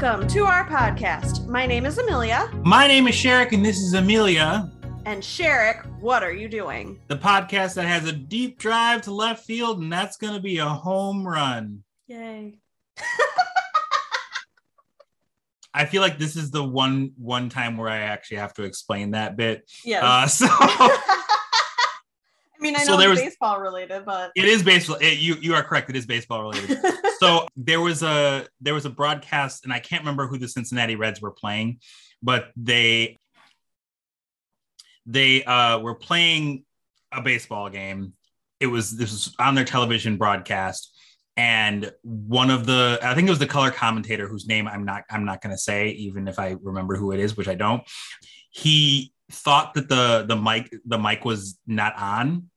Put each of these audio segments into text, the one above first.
Welcome to our podcast. My name is Amelia. My name is Sherrick, and this is Amelia. And Sherrick, what are you doing? The podcast that has a deep drive to left field, and that's going to be a home run. Yay. I feel like this is the one one time where I actually have to explain that bit. Yeah. Uh, so I mean, I know so there it's was- baseball related, but it is baseball. It, you you are correct. It is baseball related. so there was a there was a broadcast, and I can't remember who the Cincinnati Reds were playing, but they they uh, were playing a baseball game. It was this was on their television broadcast, and one of the I think it was the color commentator whose name I'm not I'm not going to say, even if I remember who it is, which I don't. He thought that the the mic the mic was not on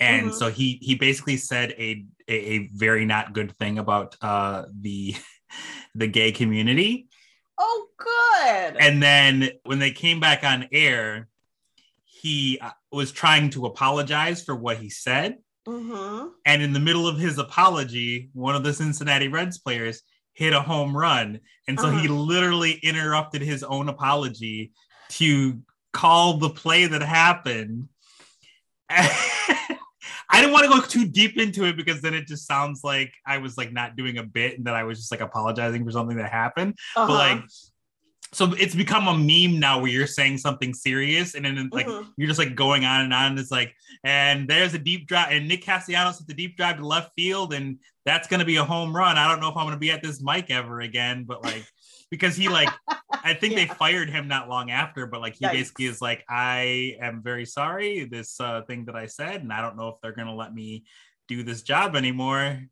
and Mhm. so he he basically said a, a a very not good thing about uh the the gay community oh, good. and then when they came back on air he uh, was trying to apologize for what he said mm-hmm. and in the middle of his apology one of the Cincinnati Reds players hit a home run and so he Uh-huh. literally interrupted his own apology to call the play that happened I didn't want to go too deep into it because then it just sounds like I was like not doing a bit and that I was just like apologizing for something that happened. Uh-huh. But like so it's become a meme now where you're saying something serious and then like Mhm. you're just like going on and on. And it's like, and there's a deep drive, and Nick Castellanos hit the deep drive to left field, and that's gonna be a home run. I don't know if I'm gonna be at this mic ever again, but like because he like I think they fired him not long after, but like he Yikes. basically is like, I am very sorry this uh, thing that I said, and I don't know if they're gonna let me do this job anymore.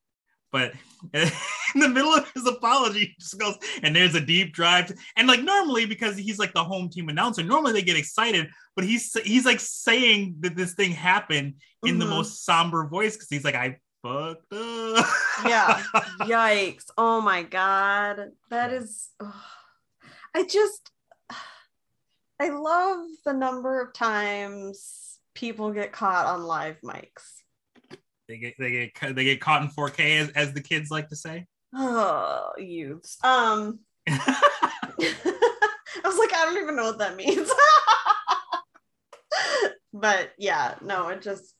But in the middle of his apology, he just goes, and there's a deep drive. And like normally, because he's like the home team announcer, normally they get excited, but he's he's like saying that this thing happened in the Mhm. most somber voice because he's like, I fucked up. yeah. Yikes. Oh my God. That is. I just, I love the number of times people get caught on live mics. they get they get they get caught in 4K as, as the kids like to say. Oh, youths. Um, I was like, I don't even know what that means. but yeah, no, it just,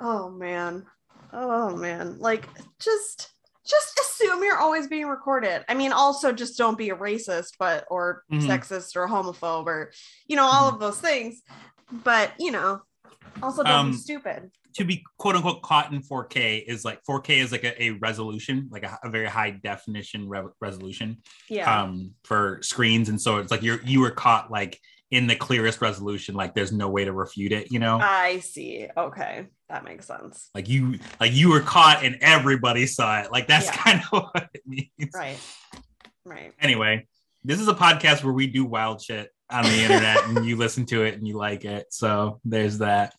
oh man, oh man, like just, just assume you're always being recorded. I mean, also just don't be a racist, but or Mhm. sexist or homophobe or you know all Mhm. of those things. But you know, also don't Um, be stupid. to be quote unquote caught in 4K is like 4K is like a, a resolution, like a, a very high definition re- resolution Yeah. um, for screens, and so it's like you're you were caught like in the clearest resolution, like there's no way to refute it, you know. I see. Okay, that makes sense. like you like you were caught and everybody saw it. Like that's Yeah. kind of what it means. Right. Right. Anyway, this is a podcast where we do wild shit on the internet and you listen to it and you like it. So there's that.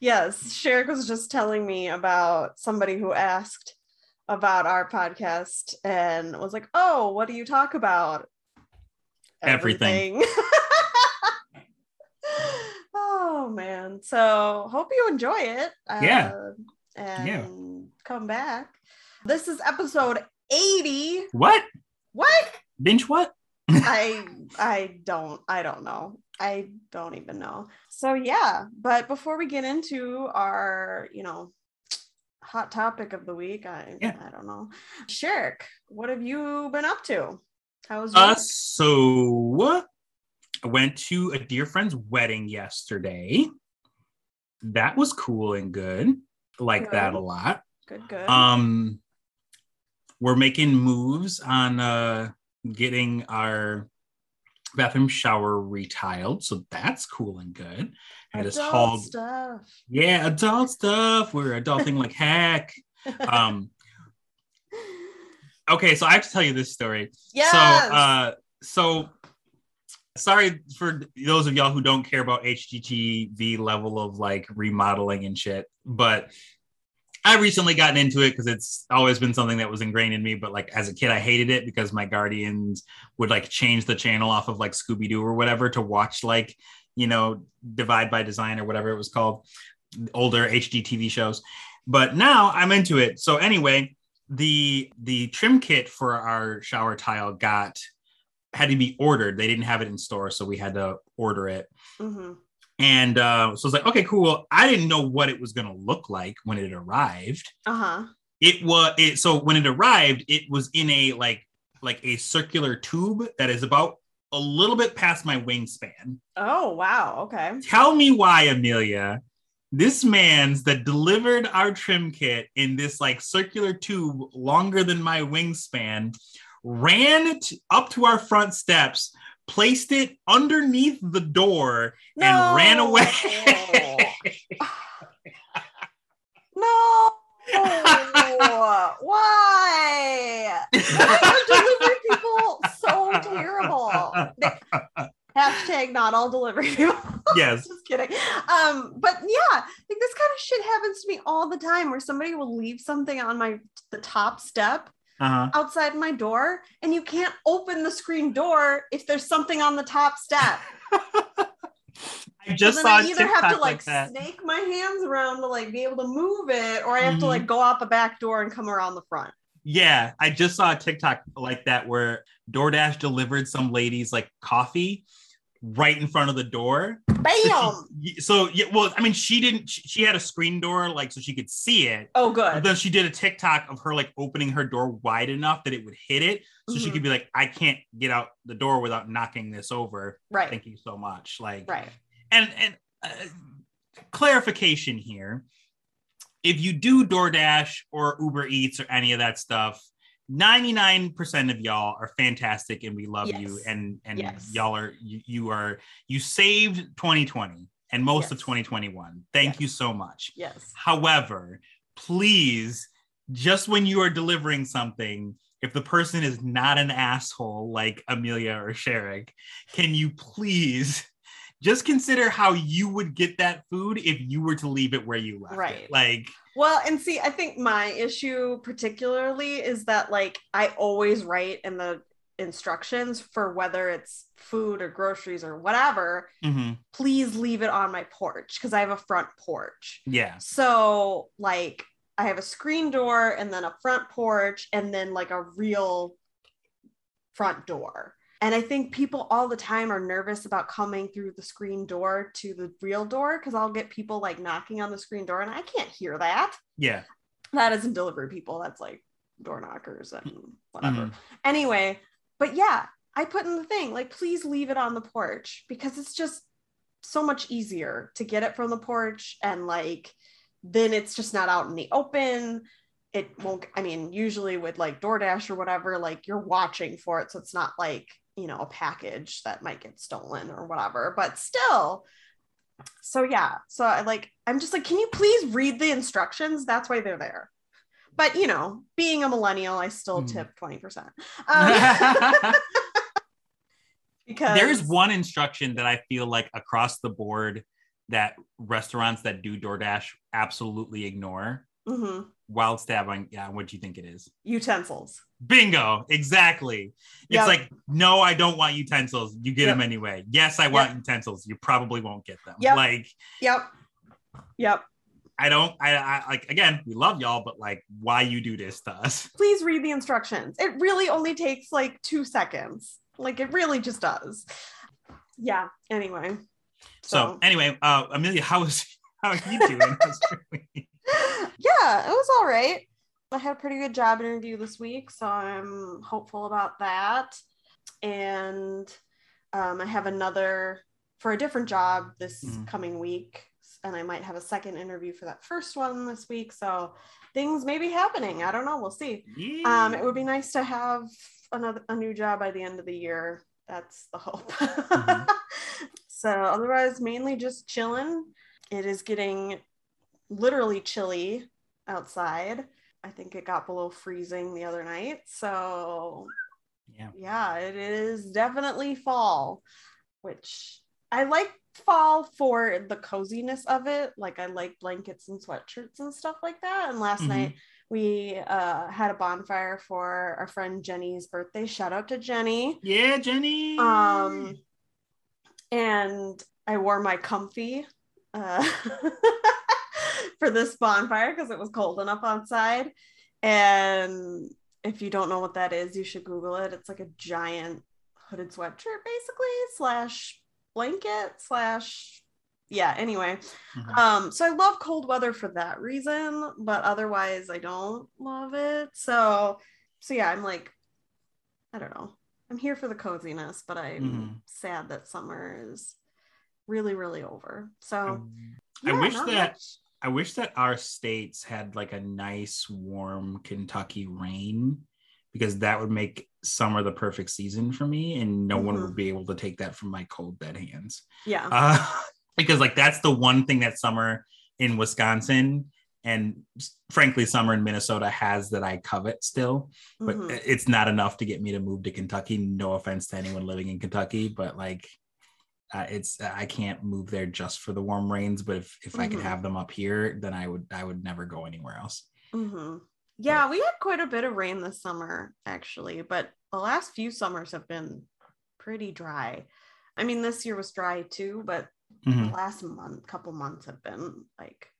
Yes, Sherrick was just telling me about somebody who asked about our podcast and was like, "Oh, what do you talk about?" Everything. Everything. oh man! So hope you enjoy it. Yeah. uh, and Yeah. come back. This is episode eighty. What? What? Binge what? I I don't I don't know. I don't even know. So yeah, but before we get into our, you know, hot topic of the week, I Yeah. I don't know. Sherrick, what have you been up to? How's Uh, so I went to a dear friend's wedding yesterday. That was cool and good. Like that a lot. good good? Um, we're making moves on uh getting our bathroom shower retiled, so that's cool and good. Just Adult hauled, stuff. yeah, adult stuff. We're adulting like heck. Um, okay, so I have to tell you this story. Yeah. So, uh, so sorry for those of y'all who don't care about HGTV level of like remodeling and shit, but I recently gotten into it because it's always been something that was ingrained in me. But like as a kid, I hated it because my guardians would like change the channel off of like Scooby Doo or whatever to watch like you know Divide by Design or whatever it was called, older HGTV shows. But now I'm into it. So anyway, the the trim kit for our shower tile got had to be ordered. They didn't have it in store, so we had to order it. hmm And uh, so I was like, okay, cool. I didn't know what it was going to look like when it arrived. Uh-huh. It was it. So when it arrived, it was in a like like a circular tube that is about a little bit past my wingspan. Oh wow. Okay. Tell me why, Amelia. This man's that delivered our trim kit in this like circular tube longer than my wingspan ran up to our front steps, placed it underneath the door, and ran away. no. Why? Why delivery people so terrible? They- Hashtag not all delivery people. yes. Just kidding. Um, but yeah, like this kind of shit happens to me all the time where somebody will leave something on my the top step Uh-huh. outside my door and you can't open the screen door if there's something on the top step. I just So saw I either have to like, like snake my hands around to like be able to move it, or I have to Mhm. like go out the back door and come around the front. Yeah, I just saw a TikTok like that where DoorDash delivered some ladies like coffee right in front of the door. Bam! So yeah, well, I mean, she didn't. She, she had a screen door like so she could see it. Oh, But good. then she did a TikTok of her like opening her door wide enough that it would hit it, so she Mhm. could be like, "I can't get out the door without knocking this over." Right. Thank you so much. Like, Right. and and uh, clarification here if you do DoorDash or Uber Eats or any of that stuff 99% of y'all are fantastic and we love you and and Yes. y'all are you, you are you saved 2020 and most of 2021 thank Yes. you so much Yes. however please just when you are delivering something if the person is not an asshole like Amelia or Sherrick, can you please just consider how you would get that food if you were to leave it where you left Right. it? Like, Well, and see, I think my issue particularly is that like I always write in the instructions for whether it's food or groceries or whatever, mhm, please leave it on my porch because I have a front porch. yeah, So, like, I have a screen door and then a front porch and then like a real front door. And I think people all the time are nervous about coming through the screen door to the real door because I'll get people like knocking on the screen door and I can't hear that. yeah, That isn't delivery people, that's like door knockers and whatever. mhm, Anyway, but yeah, I put in the thing like, please leave it on the porch because it's just so much easier to get it from the porch and like then it's just not out in the open. It won't, I mean, usually with like DoorDash or whatever, like you're watching for it. So it's not like, you know, a package that might get stolen or whatever, but still. So yeah. So I like, I'm just like, can you please read the instructions? That's why they're there. But you know, being a millennial, I still Hmm. tip 20%. Um, because There's one instruction that I feel like across the board that restaurants that do DoorDash absolutely ignore. Mhm. Wild stab on, yeah, what do you think it is? utensils. Bingo, exactly. It's Yep. like, no, I don't want utensils. You get Yep. them anyway. Yes, I want utensils. You probably won't get them. Yep. Like, Yep. Yep. I don't, I, I like, again, we love y'all, but like, why you do this to us? Please read the instructions. It really only takes like two seconds. Like it really just does. Yeah. Anyway. So, anyway, uh, Amelia, how is, how are you doing? How's your week? yeah, it was all right. I had a pretty good job interview this week, so I'm hopeful about that. And um, I have another for a different job this Mhm. coming week, and I might have a second interview for that first one this week. So things may be happening. I don't know. We'll see. Um, it would be nice to have another a new job by the end of the year. That's the hope. Mhm. so otherwise, mainly just chilling. It is getting literally chilly outside. I think it got below freezing the other night. So yeah. yeah, it is definitely fall, which I like fall for the coziness of it. Like I like blankets and sweatshirts and stuff like that. And last Mhm. night we uh, had a bonfire for our friend Jenny's birthday. Shout out to Jenny. Yeah, Jenny. Um, and I wore my comfy uh, for this bonfire because it was cold enough outside. And if you don't know what that is, you should Google it. It's like a giant hooded sweatshirt basically slash blanket slash yeah anyway Mhm. um so i love cold weather for that reason but otherwise i don't love it so so yeah i'm like i don't know i'm here for the coziness but i'm Mhm. sad that summer is really really over so I wish that- much. I wish that our states had like a nice, warm Kentucky rain because that would make summer the perfect season for me, and no one Mhm. would be able to take that from my cold dead hands. yeah Uh, because like that's the one thing that summer in Wisconsin and frankly summer in Minnesota has that I covet still, but Mhm. it's not enough to get me to move to Kentucky. No offense to anyone living in Kentucky, but like uh, it's I can't move there just for the warm rains. But if if I could Mhm. have them up here, then I would I would never go anywhere else. hmm Yeah, we had quite a bit of rain this summer, actually, but the last few summers have been pretty dry. I mean, this year was dry too, but Mhm. the last month, couple months have been like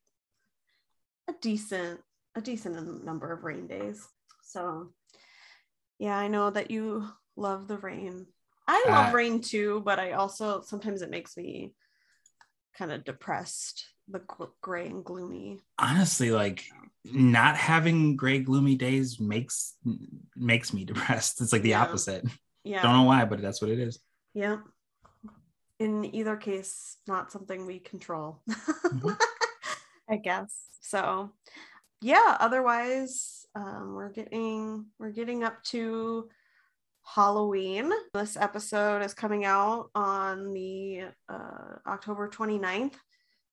a decent, a decent number of rain days. So, yeah, I know that you love the rain. I love Uh, rain too, but I also sometimes it makes me kind of depressed, the gray and gloomy. Honestly, like not having gray gloomy days makes makes me depressed. It's like the Yeah. opposite. Yeah. Don't know why, but that's what it is. Yeah. In either case, not something we control. Mhm. I guess. So yeah, otherwise, um, we're getting we're getting up to Halloween. This episode is coming out on the uh, October 29th.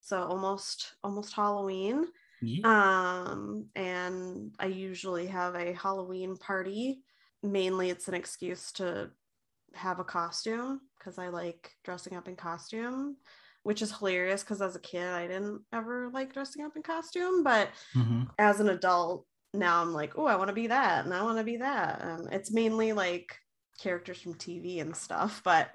So almost almost Halloween. Yeah. Um, and I usually have a Halloween party. Mainly, it's an excuse to have a costume because I like dressing up in costume, which is hilarious because as a kid, I didn't ever like dressing up in costume. But Mhm. as an adult, now I'm like, oh, I want to be that and I want to be that. And it's mainly like characters from TV and stuff. But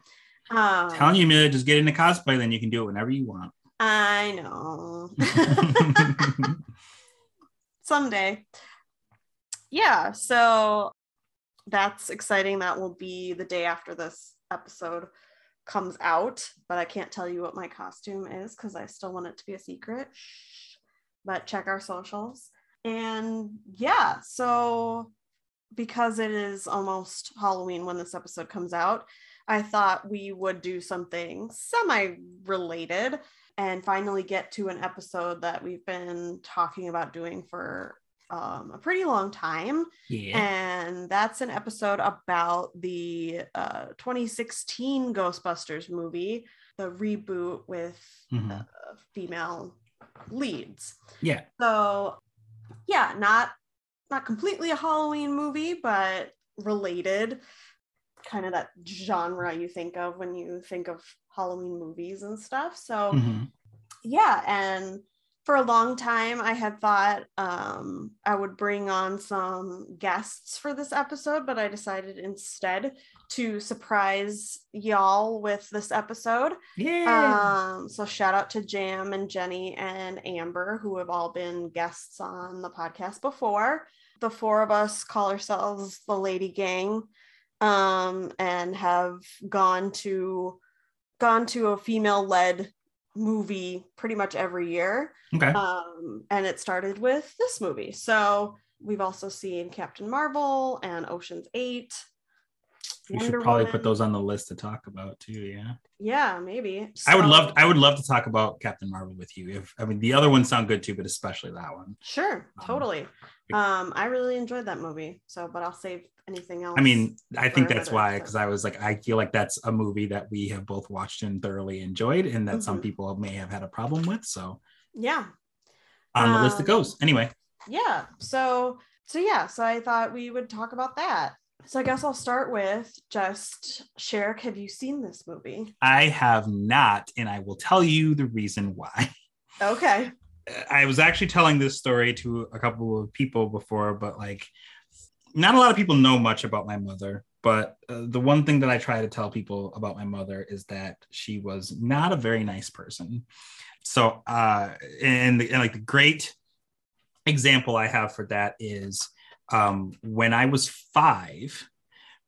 um, Telling you, Amelia, just get into cosplay, then you can do it whenever you want. I know. someday. Yeah, so that's exciting. That will be the day after this episode comes out, but I can't tell you what my costume is because I still want it to be a secret. But check our socials. And yeah, so because it is almost Halloween when this episode comes out, I thought we would do something semi related and finally get to an episode that we've been talking about doing for um, a pretty long time. yeah. And that's an episode about the uh, 2016 Ghostbusters movie, the reboot with Mhm. uh, female leads. Yeah. So, yeah, not not completely a Halloween movie, but related. Kind of that genre you think of when you think of Halloween movies and stuff. So, Mhm. yeah and for a long time i had thought um, i would bring on some guests for this episode but i decided instead to surprise y'all with this episode Yeah. um, so shout out to jam and jenny and amber who have all been guests on the podcast before the four of us call ourselves the lady gang um, and have gone to gone to a female led movie pretty much every year. Okay. um, and it started with this movie. So we've also seen captain marvel and oceans 8 we should probably Woman. put those on the list to talk about too. Yeah. yeah maybe I would love I would love to talk about Captain Marvel with you. If I mean the other ones sound good too, but especially that one. Sure, Um, totally. Um, I really enjoyed that movie. So, but I'll save anything else. I mean, I think that's why because I was like, I feel like that's a movie that we have both watched and thoroughly enjoyed, and that some Mhm. people may have had a problem with. So yeah, on the list it Um, goes. Anyway, yeah. So, so yeah. So I thought we would talk about that. So I guess I'll start with just Sherrick. Have you seen this movie? I have not, and I will tell you the reason why. Okay. I was actually telling this story to a couple of people before, but like, not a lot of people know much about my mother. But uh, the one thing that I try to tell people about my mother is that she was not a very nice person. So, uh, and, and like the great example I have for that is um, when I was five,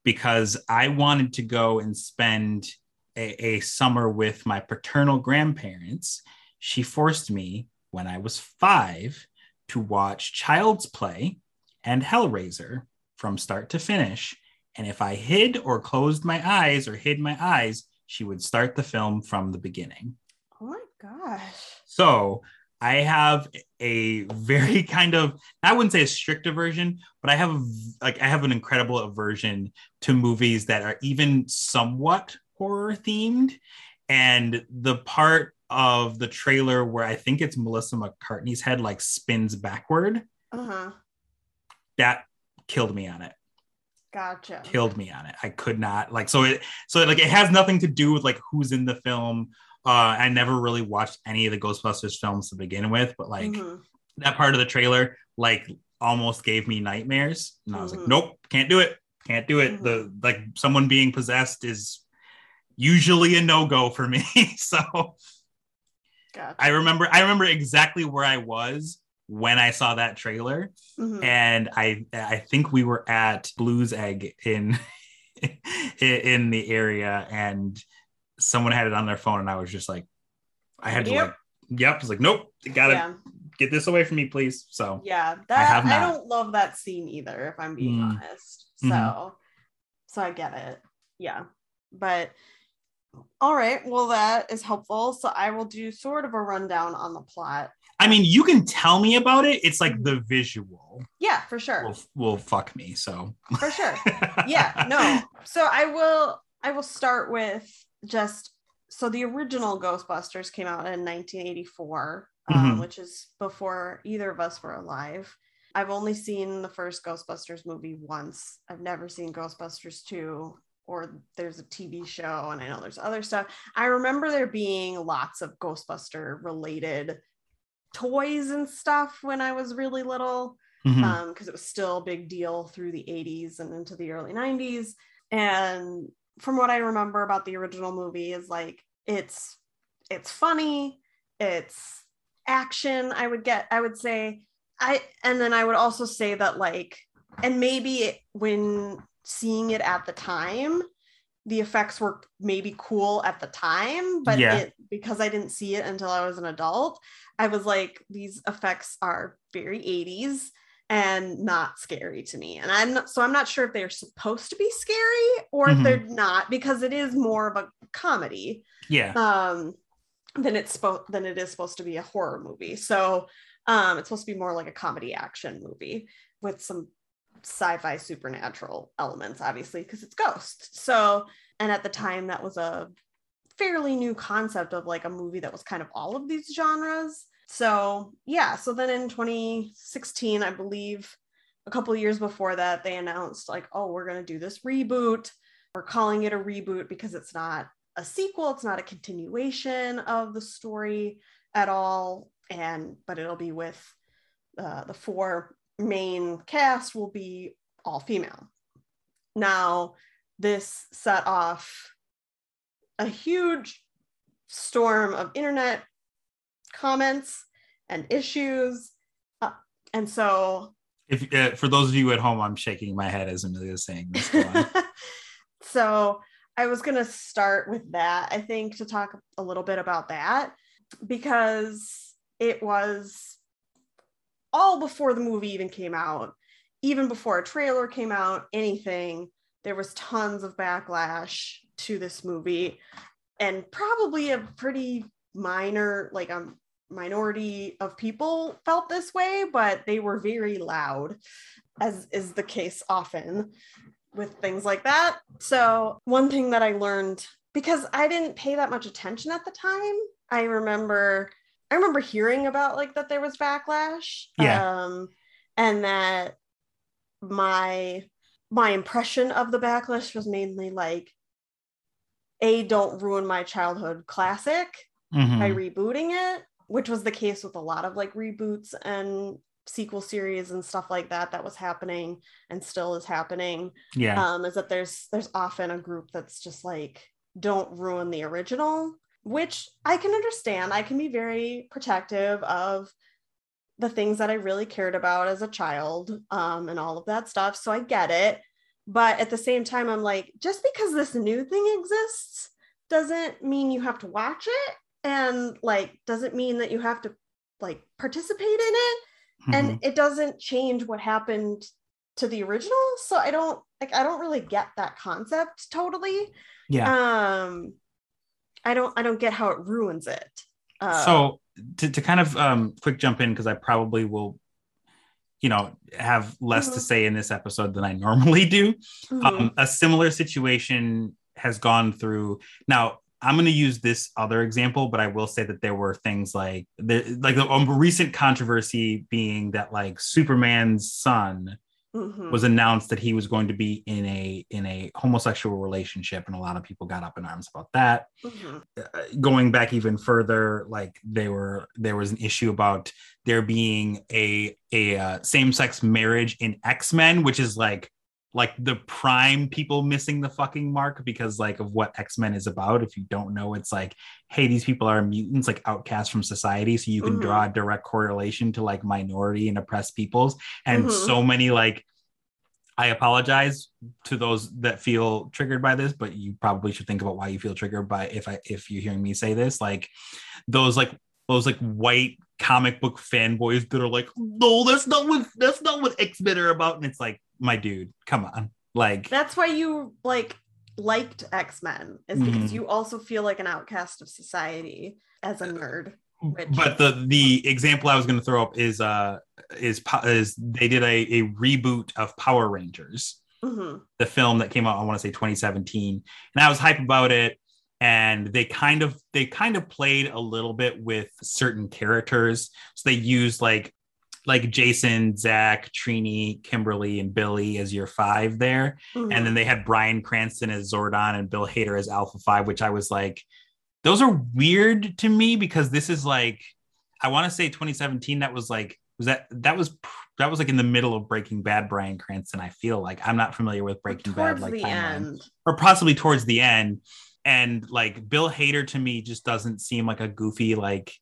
because I wanted to go and spend a, a summer with my paternal grandparents. She forced me when I was five to watch Child's Play and Hellraiser from start to finish. And if I hid or closed my eyes or hid my eyes, she would start the film from the beginning. Oh my gosh. So I have a very kind of I wouldn't say a strict aversion, but I have a, like I have an incredible aversion to movies that are even somewhat horror themed. And the part of the trailer where I think it's Melissa McCarthy's head like spins backward, Uh-huh. that killed me on it. Gotcha. Killed me on it. I could not like so it so like it has nothing to do with like who's in the film. Uh, I never really watched any of the Ghostbusters films to begin with, but like Mhm. that part of the trailer like almost gave me nightmares and i was Mhm. like nope can't do it can't do it the like someone being possessed is usually a no-go for me so Gotcha. i remember i remember exactly where i was when i saw that trailer Mhm. and i i think we were at blues egg in in the area and someone had it on their phone and i was just like i had to Yep. like yep I was like nope gotta yeah. get this away from me please so Yeah. That have I, don't love that scene either, if I'm being Mm. honest. So Mhm. so I get it. Yeah. But all right. Well, that is helpful. So I will do sort of a rundown on the plot. I mean, you can tell me about it. It's like the visual Yeah, for sure. will, will fuck me. So For sure. yeah no so i will i will start with just so the original ghostbusters came out in 1984 um, Mhm. which is before either of us were alive i've only seen the first ghostbusters movie once i've never seen ghostbusters 2 or there's a tv show and i know there's other stuff i remember there being lots of ghostbuster related toys and stuff when i was really little because it was still a big deal through the 80s and into the early 90s. And from what I remember about the original movie is like it's it's funny, it's action. I would get I would say I and then I would also say that like and maybe it, when seeing it at the time the effects were maybe cool at the time but Yeah. it because I didn't see it until I was an adult I was like these effects are very 80s and not scary to me. And I'm not, so I'm not sure if they're supposed to be scary or Mhm. if they're not because it is more of a comedy yeah. um than it's supposed than it is supposed to be a horror movie. So um it's supposed to be more like a comedy action movie with some sci-fi supernatural elements obviously because it's ghosts. So and at the time that was a fairly new concept of like a movie that was kind of all of these genres. So yeah, so then in 2016, I believe a couple years before that, they announced like, oh, we're gonna do this reboot. We're calling it a reboot because it's not a sequel, it's not a continuation of the story at all. And but it'll be with uh, the four main cast will be all female. Now, this set off a huge storm of internet comments and issues. Uh, and so, If uh, for those of you at home, I'm shaking my head as Amelia is saying this. So I was going to start with that, I think, to talk a little bit about that because it was all before the movie even came out, even before a trailer came out, anything. There was tons of backlash to this movie and probably a pretty minor, like a minority of people felt this way, but they were very loud, as is the case often with things like that. So, one thing that I learned because I didn't pay that much attention at the time, I remember I remember hearing about like that there was backlash. Yeah. Um and that my my impression of the backlash was mainly like a don't ruin my childhood classic Mhm. by rebooting it, which was the case with a lot of like reboots and sequel series and stuff like that that was happening and still is happening. Yeah. um is that there's there's often a group that's just like don't ruin the original which i can understand. I can be very protective of the things that i really cared about as a child um and all of that stuff so i get it. But at the same time i'm like just because this new thing exists doesn't mean you have to watch it and like doesn't mean that you have to like participate in it Mhm. and it doesn't change what happened to the original so i don't like i don't really get that concept totally yeah. um i don't i don't get how it ruins it uh, so to, to kind of um quick jump in because I probably will, you know, have less to Mhm. say in this episode than I normally do. mhm, um, a similar situation has gone through now i'm going to use this other example but i will say that there were things like the like the um, recent controversy being that like superman's son mhm. was announced that he was going to be in a in a homosexual relationship and a lot of people got up in arms about that Mhm. uh, going back even further like they were there was an issue about there being a a uh, same-sex marriage in x-men which is like like the prime people missing the fucking mark because like of what x-men is about if you don't know it's like hey these people are mutants like outcasts from society so you can Mhm. draw a direct correlation to like minority and oppressed peoples and Mhm. so many like I apologize to those that feel triggered by this, but you probably should think about why you feel triggered by if I if you're hearing me say this, like those like those like white comic book fanboys that are like, no, that's not what that's not what X-Men are about. And it's like, my dude, come on. Like that's why you like liked x-men is because Mhm. you also feel like an outcast of society as a nerd which- but the the example I was going to throw up is uh is is they did a, a reboot of Power Rangers. Mhm. the film that came out i want to say 2017 and i was hype about it and they kind of they kind of played a little bit with certain characters so they used like like jason zach trini kimberly and billy as your five there Mhm. and then they had bryan cranston as zordon and bill hader as alpha 5 which i was like those are weird to me because this is like i want to say 2017 that was like was that that was that was like in the middle of breaking bad bryan cranston i feel like i'm not familiar with breaking bad like the timeline. end or possibly towards the end and like bill hader to me just doesn't seem like a goofy like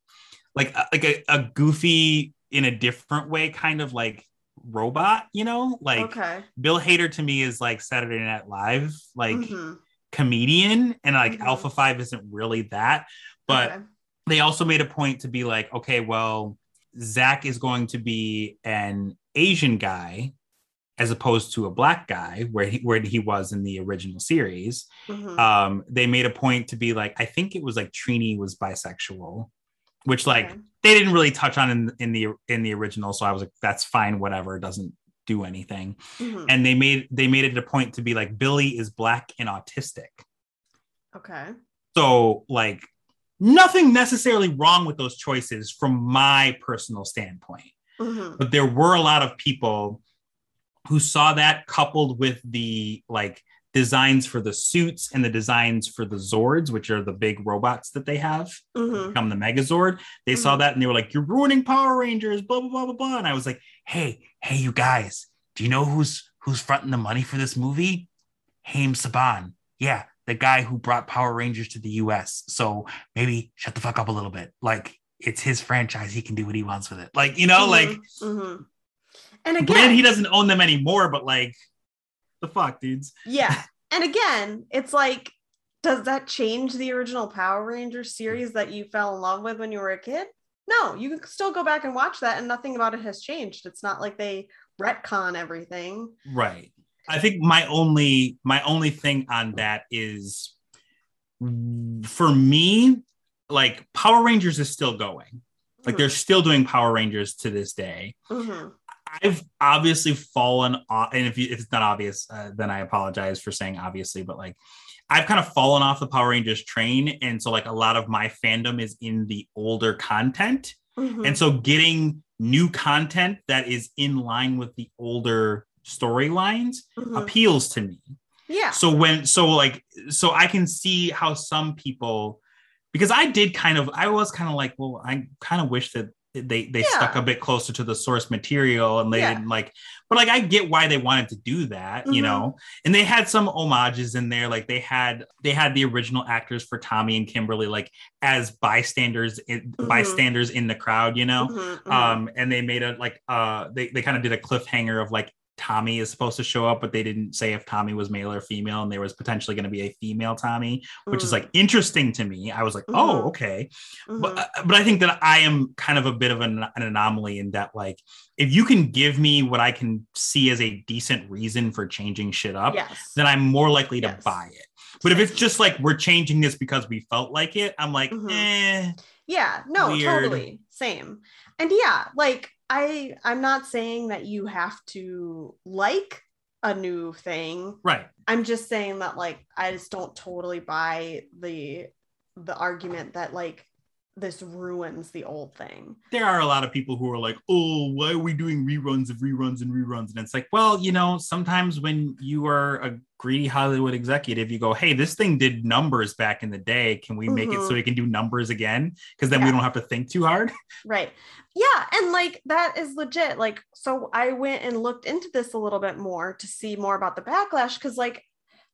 like uh, like a, a goofy in a different way kind of like robot you know like okay bill hader to me is like saturday night live like Mhm. comedian and like Mhm. alpha 5 isn't really that but Okay. they also made a point to be like okay well zach is going to be an asian guy as opposed to a black guy where he where he was in the original series Mhm. um they made a point to be like i think it was like trini was bisexual which like Okay. they didn't really touch on in, in the in the original so i was like that's fine whatever it doesn't do anything Mhm. and they made they made it a point to be like billy is black and autistic okay so like nothing necessarily wrong with those choices from my personal standpoint Mhm. but there were a lot of people who saw that coupled with the like designs for the suits and the designs for the zords which are the big robots that they have Mhm. become the megazord they saw Mhm. that and they were like you're ruining power rangers blah blah blah blah blah and i was like hey hey you guys do you know who's who's fronting the money for this movie haim saban yeah the guy who brought power rangers to the us so maybe shut the fuck up a little bit like it's his franchise he can do what he wants with it like you know like Mhm. Mhm. and again he doesn't own them anymore, but like, the fuck, dudes. yeah and again it's like does that change the original power rangers series that you fell in love with when you were a kid no you can still go back and watch that and nothing about it has changed it's not like they retcon everything Right. I think my only my only thing on that is for me, like Power Rangers is still going. Like they're still doing Power Rangers to this day. Mhm. I've obviously fallen off, and if, you, if it's not obvious, uh, then I apologize for saying obviously, but like I've kind of fallen off the Power Rangers train, and so like a lot of my fandom is in the older content. Mhm. And so getting new content that is in line with the older storylines Mhm. appeals to me. yeah So when so like so I can see how some people because I did kind of I was kind of like, well, I kind of wish that they they Yeah. stuck a bit closer to the source material and they Yeah. didn't like but like I get why they wanted to do that, you Mhm. know. And they had some homages in there like they had they had the original actors for Tommy and Kimberly like as bystanders in, Mhm. bystanders in the crowd, you know Mhm. Mhm. um and they made a like uh they, they kind of did a cliffhanger of like Tommy is supposed to show up, but they didn't say if Tommy was male or female, and there was potentially going to be a female Tommy, which is Mm. like interesting to me. I was like, Mhm. oh, okay. Mhm. But, uh, but I think that I am kind of a bit of an, an anomaly in that, like, if you can give me what I can see as a decent reason for changing shit up, yes. then I'm more likely to Yes. buy it. But if it's just like we're changing this because we felt like it, I'm like, Mhm. eh. Yeah, no, Weird. totally. Same. And yeah, like I I'm not saying that you have to like a new thing. Right. I'm just saying that like I just don't totally buy the the argument that like this ruins the old thing. There are a lot of people who are like, oh, why are we doing reruns of reruns and reruns? And it's like, well, you know, sometimes when you are a greedy Hollywood executive, you go, hey, this thing did numbers back in the day. Can we make it so Mhm. we can do numbers again? Because then we don't have to think too hard. Right. Yeah, and like that is legit. Like so I went and looked into this a little bit more to see more about the backlash cuz like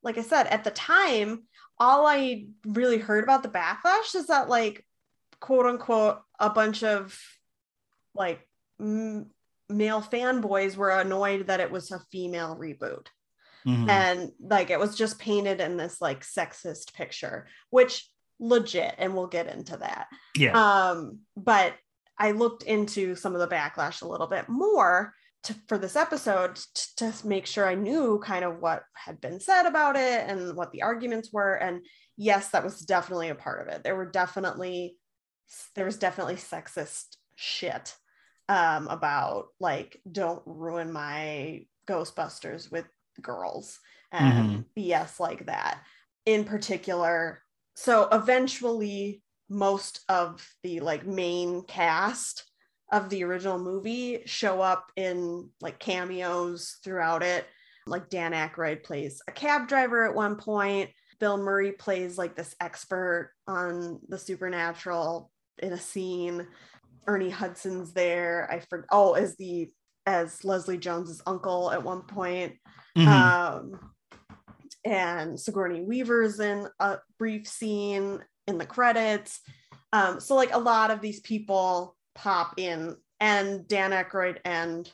like I said at the time all I really heard about the backlash is that like quote unquote a bunch of like m- male fanboys were annoyed that it was a female reboot Mhm. and like it was just painted in this like sexist picture which legit and we'll get into that yeah. um but i looked into some of the backlash a little bit more to, for this episode t- to make sure i knew kind of what had been said about it and what the arguments were and yes that was definitely a part of it there were definitely there was definitely sexist shit um about like don't ruin my ghostbusters with girls. Mm-hmm. Um, and bs like that in particular. So eventually most of the like main cast of the original movie show up in like cameos throughout it. Like dan Aykroyd plays a cab driver at one point. Bill murray plays like this expert on the supernatural in a scene. Ernie hudson's there. I forgot oh as the as leslie jones's uncle at one point Mhm. um, and Sigourney Weaver's in a brief scene in the credits. Um, so like a lot of these people pop in, and Dan Aykroyd and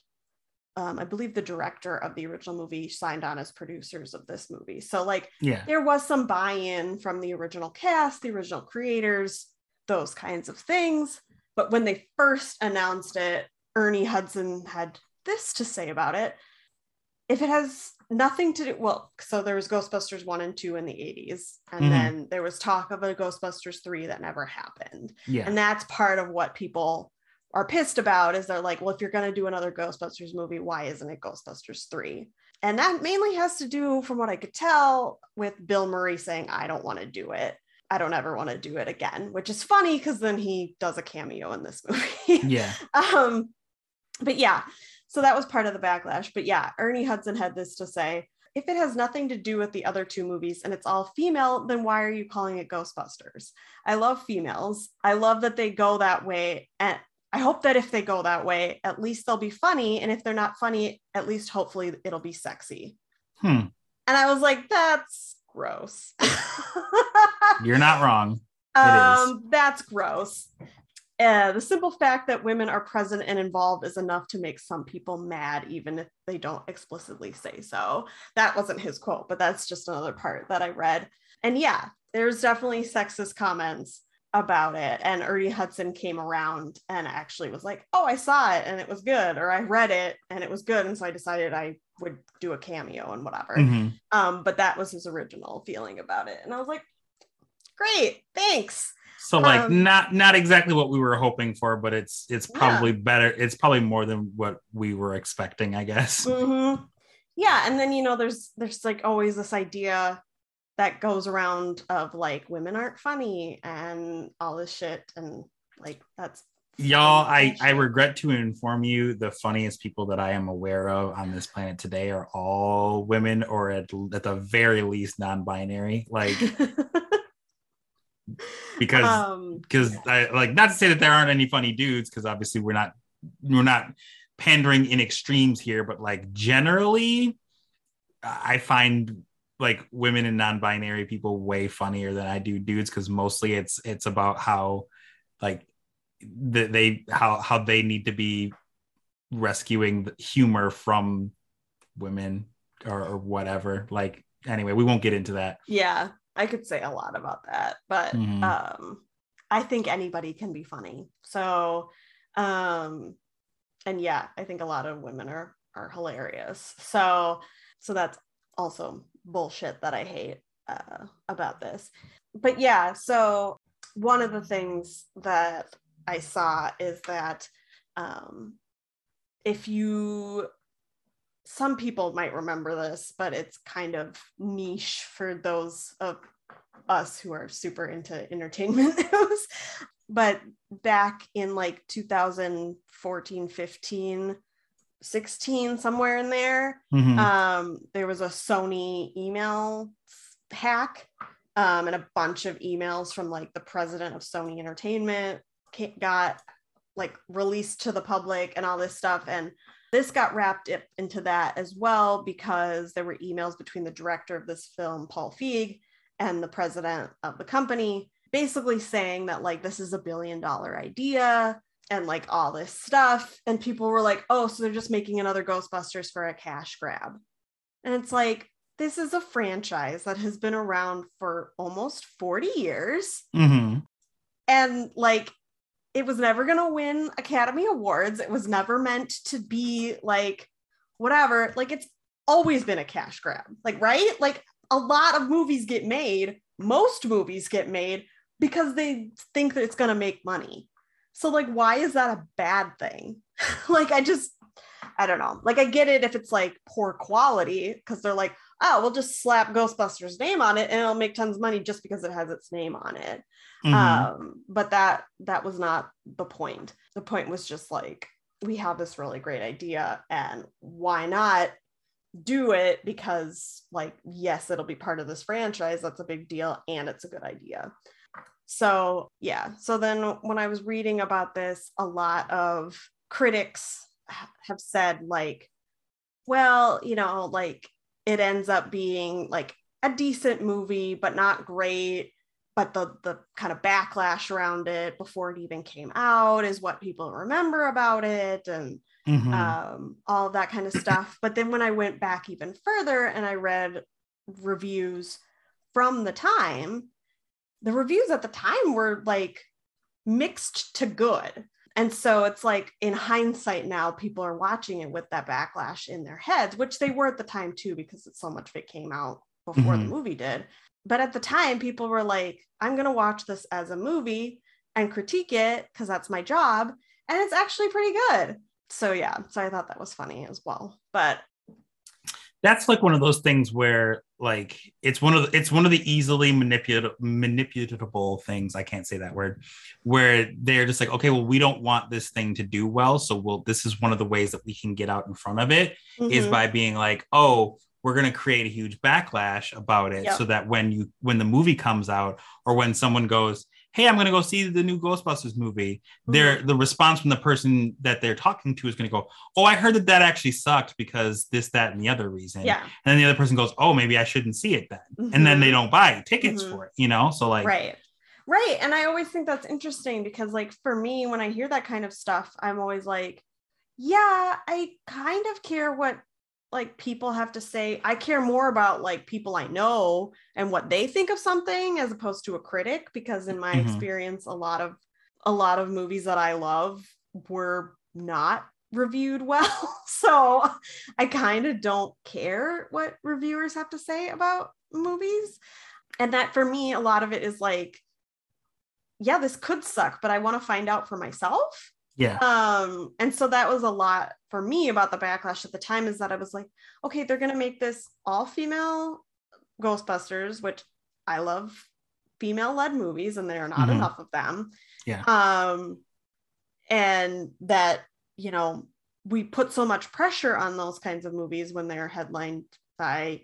um, I believe the director of the original movie signed on as producers of this movie. So like yeah. there was some buy-in from the original cast, the original creators, those kinds of things. But when they first announced it, Ernie Hudson had this to say about it. If it has nothing to do, well, so there was Ghostbusters 1 and 2 in the 80s, and Mhm. then there was talk of a Ghostbusters 3 that never happened. Yeah. And that's part of what people are pissed about is they're like, well, if you're going to do another Ghostbusters movie, why isn't it Ghostbusters 3? And that mainly has to do, from what I could tell, with Bill Murray saying, I don't want to do it. I don't ever want to do it again, which is funny because then he does a cameo in this movie. yeah. um, but yeah, so that was part of the backlash. But yeah, Ernie Hudson had this to say if it has nothing to do with the other two movies and it's all female, then why are you calling it Ghostbusters? I love females. I love that they go that way. And I hope that if they go that way, at least they'll be funny. And if they're not funny, at least hopefully it'll be sexy. Hmm. And I was like, that's gross. You're not wrong. is. um, that's gross. Uh, the simple fact that women are present and involved is enough to make some people mad, even if they don't explicitly say so. That wasn't his quote, but that's just another part that I read. And yeah, there's definitely sexist comments about it. And Ernie Hudson came around and actually was like, Oh, I saw it and it was good, or I read it and it was good. And so I decided I would do a cameo and whatever. Mhm. Um, but that was his original feeling about it. And I was like, Great, thanks. So like Um, not not exactly what we were hoping for, but it's it's probably better. It's probably more than what we were expecting, I guess. Mhm. Yeah, and then you know, there's there's like always this idea that goes around of like women aren't funny and all this shit, and like that's Y'all, I. I regret to inform you the funniest people that I am aware of on this planet today are all women or at, at the very least non-binary. Like because um because I like not to say that there aren't any funny dudes, because obviously we're not we're not pandering in extremes here, but like generally, I find like women and non-binary people way funnier than I do dudes because mostly it's it's about how like that they how how they need to be rescuing humor from women or, or whatever. Like anyway, we won't get into that. Yeah, I could say a lot about that, but Mhm. um I think anybody can be funny. So um and yeah, I think a lot of women are are hilarious. So so that's also bullshit that I hate uh about this. But yeah, so one of the things that I saw is that um if you some people might remember this, but it's kind of niche for those of us who are super into entertainment news. But back in like 2014, 15, 16, somewhere in there, Mhm. um, there was a Sony email hack um, and a bunch of emails from like the president of Sony Entertainment got like released to the public and all this stuff. And this got wrapped up into that as well because there were emails between the director of this film, Paul Feig, and the president of the company, basically saying that like this is a billion dollar idea and like all this stuff. And people were like, oh, so they're just making another Ghostbusters for a cash grab. And it's like, this is a franchise that has been around for almost 40 years. Mhm. And like, it was never going to win Academy Awards. It was never meant to be like whatever. Like, it's always been a cash grab. Like, right? Like, a lot of movies get made, most movies get made because they think that it's going to make money. So, like, why is that a bad thing? like, I just, I don't know. Like, I get it if it's like poor quality because they're like, oh, we'll just slap Ghostbusters' name on it and it'll make tons of money just because it has its name on it. Mhm. Um, but that that was not the point. The point was just like we have this really great idea and why not do it? Because like yes it'll be part of this franchise. That's a big deal and it's a good idea. So yeah. So then when i was reading about this a lot of critics have said like well you know like it ends up being like a decent movie but not great but the the kind of backlash around it before it even came out is what people remember about it and Mhm. um, all of that kind of stuff. But then when I went back even further and I read reviews from the time, the reviews at the time were like mixed to good. And so it's like in hindsight now, people are watching it with that backlash in their heads, which they were at the time too, because it's so much of it came out before the Mhm. movie did. But at the time, people were like, I'm going to watch this as a movie and critique it because that's my job. And it's actually pretty good so yeah so i thought that was funny as well but that's like one of those things where like it's one of the, it's one of the easily manipulable manipulatable things i can't say that word where they're just like okay well we don't want this thing to do well so we'll this is one of the ways that we can get out in front of it is mhm, by being like oh we're going to create a huge backlash about it Yep. so that when you when the movie comes out or when someone goes hey i'm going to go see the new ghostbusters movie Mm-hmm. the response from the person that they're talking to is going to go oh i heard that that actually sucked because this that and the other reason. Yeah. And then the other person goes oh maybe i shouldn't see it then. And then they don't buy tickets Mhm. for it you know? So like right. Right. And i always think that's interesting because like for me when i hear that kind of stuff i'm always like yeah i kind of care what like people have to say i care more about like people i know and what they think of something as opposed to a critic because in my Mhm. experience a lot of a lot of movies that i love were not reviewed well. So i kind of don't care what reviewers have to say about movies. And that for me a lot of it is like yeah this could suck but i want to find out for myself yeah um and so that was a lot for me about the backlash at the time is that i was like okay they're gonna make this all female ghostbusters which i love female led movies and there are not Mhm. enough of them Yeah. um and that you know we put so much pressure on those kinds of movies when they're headlined by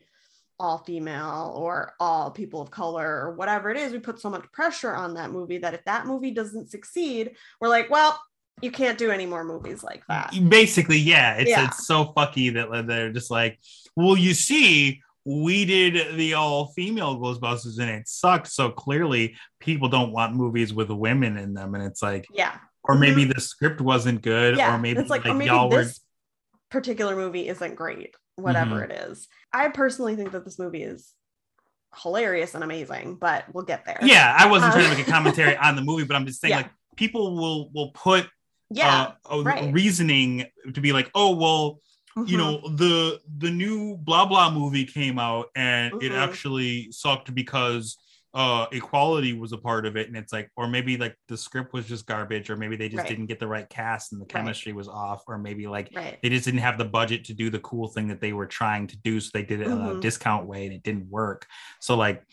all female or all people of color or whatever it is we put so much pressure on that movie that if that movie doesn't succeed we're like well you can't do any more movies like that basically yeah it's Yeah. it's so fucky that they're just like well you see we did the all female ghostbusters and it sucked so clearly people don't want movies with women in them and it's like yeah or maybe the script wasn't good yeah or maybe it's like, like, or maybe y'all were this particular movie isn't great whatever Mhm. it is. I personally think that this movie is hilarious and amazing, but we'll get there. Yeah, I wasn't trying to make a commentary on the movie, but I'm just saying Yeah. like people will will put Yeah. uh, right. reasoning to be like, oh well, you Mhm. know the the new blah blah movie came out and it Mhm. actually sucked because uh equality was a part of it and it's like or maybe like the script was just garbage or maybe they just Right. didn't get the right cast and the Right. chemistry was off or maybe like right. they just didn't have the budget to do the cool thing that they were trying to do so they did it in a Mhm. discount way and it didn't work so like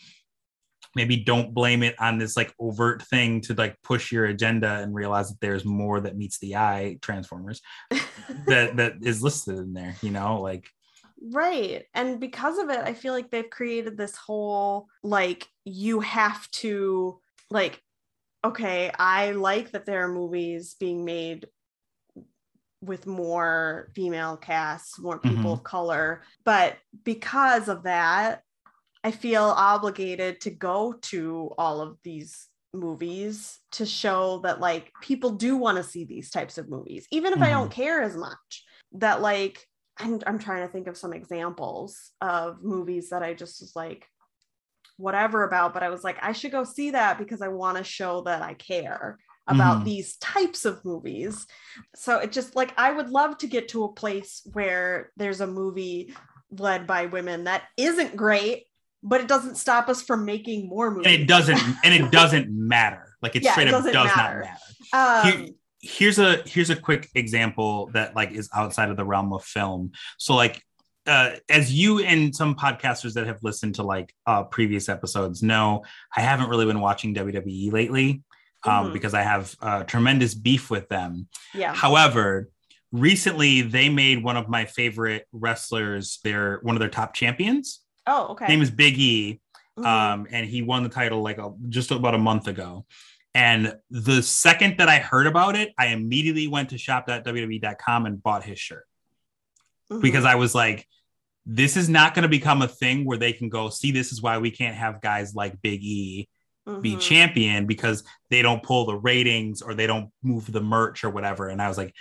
maybe don't blame it on this like overt thing to like push your agenda and realize that there's more that meets the eye transformers that that is listed in there you know like Right. And because of it, I feel like they've created this whole like you have to like okay, I like that there are movies being made with more female casts, more people mm-hmm. of color, but because of that, I feel obligated to go to all of these movies to show that like people do want to see these types of movies even if I don't care as much that like I'm, I'm trying to think of some examples of movies that I just was like, whatever about, but I was like, I should go see that because I want to show that I care about Mhm. these types of movies. So it just like, I would love to get to a place where there's a movie led by women that isn't great, but it doesn't stop us from making more movies. and it doesn't and it doesn't matter like it Yeah, it straight up doesn't matter. not matter Um, Here- here's a here's a quick example that like is outside of the realm of film so like uh, as you and some podcasters that have listened to like uh, previous episodes know, I haven't really been watching WWE lately um, Mhm. because I have uh, tremendous beef with them. yeah. However, recently they made one of my favorite wrestlers their one of their top champions. Oh, okay. Name is Big E Mhm. um, and he won the title like a, just about a month ago. And the second that I heard about it, I immediately went to shop.wwe.com and bought his shirt Mhm. because I was like, this is not going to become a thing where they can go, see, this is why we can't have guys like Big E be Mhm. champion because they don't pull the ratings or they don't move the merch or whatever. And I was like,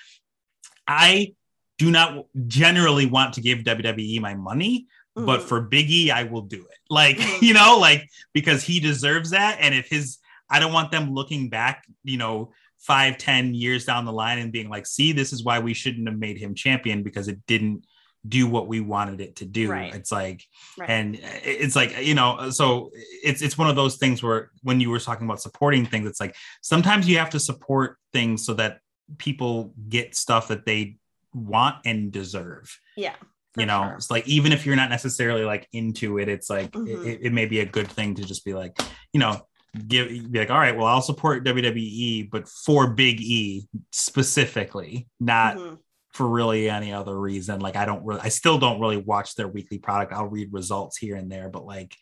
I do not generally want to give WWE my money, but Mhm. for Biggie, I will do it. Like, Mhm. you know, like because he deserves that. And if his, I don't want them looking back, you know, five, ten years down the line and being like, see, this is why we shouldn't have made him champion because it didn't do what we wanted it to do. Right. It's like, Right. and it's like, you know, so it's it's one of those things where when you were talking about supporting things, it's like sometimes you have to support things so that people get stuff that they want and deserve yeah. For you know sure. it's like even if you're not necessarily like into it it's like Mhm. it, it may be a good thing to just be like you know give be like all right well i'll support wwe but for big e specifically not Mhm. for really any other reason like i don't really i still don't really watch their weekly product i'll read results here and there but like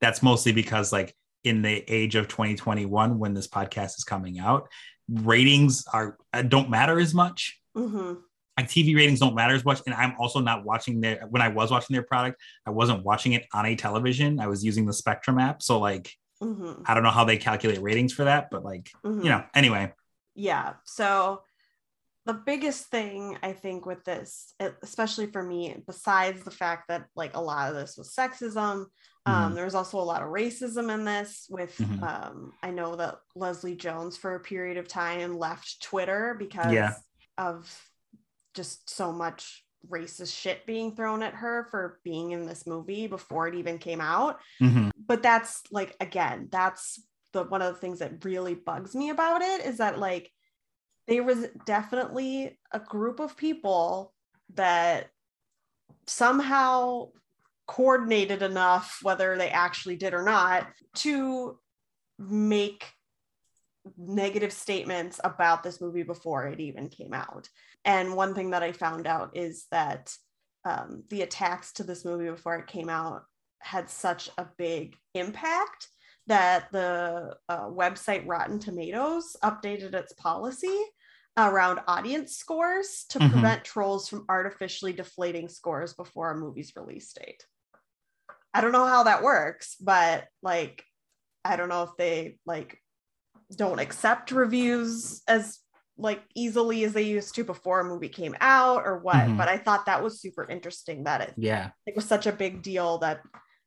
that's mostly because like in the age of 2021 when this podcast is coming out ratings are uh, don't matter as much Mhm. Like TV ratings don't matter as much. And I'm also not watching their when I was watching their product, I wasn't watching it on a television. I was using the Spectrum app. So like Mhm. I don't know how they calculate ratings for that, but like, Mhm. you know, anyway. yeah so the biggest thing i think with this especially for me besides the fact that like a lot of this was sexism um, Mhm. there was also a lot of racism in this with Mhm. um, i know that leslie jones for a period of time left twitter because Yeah. of just so much racist shit being thrown at her for being in this movie before it even came out Mhm. but that's like again that's the one of the things that really bugs me about it is that like there was definitely a group of people that somehow coordinated enough whether they actually did or not to make negative statements about this movie before it even came out and one thing that i found out is that um, the attacks to this movie before it came out had such a big impact that the uh, website Rotten Tomatoes updated its policy around audience scores to Mhm. prevent trolls from artificially deflating scores before a movie's release date. I don't know how that works, but like, I don't know if they like don't accept reviews as like easily as they used to before a movie came out or what. Mhm. But I thought that was super interesting that it, Yeah. it was such a big deal that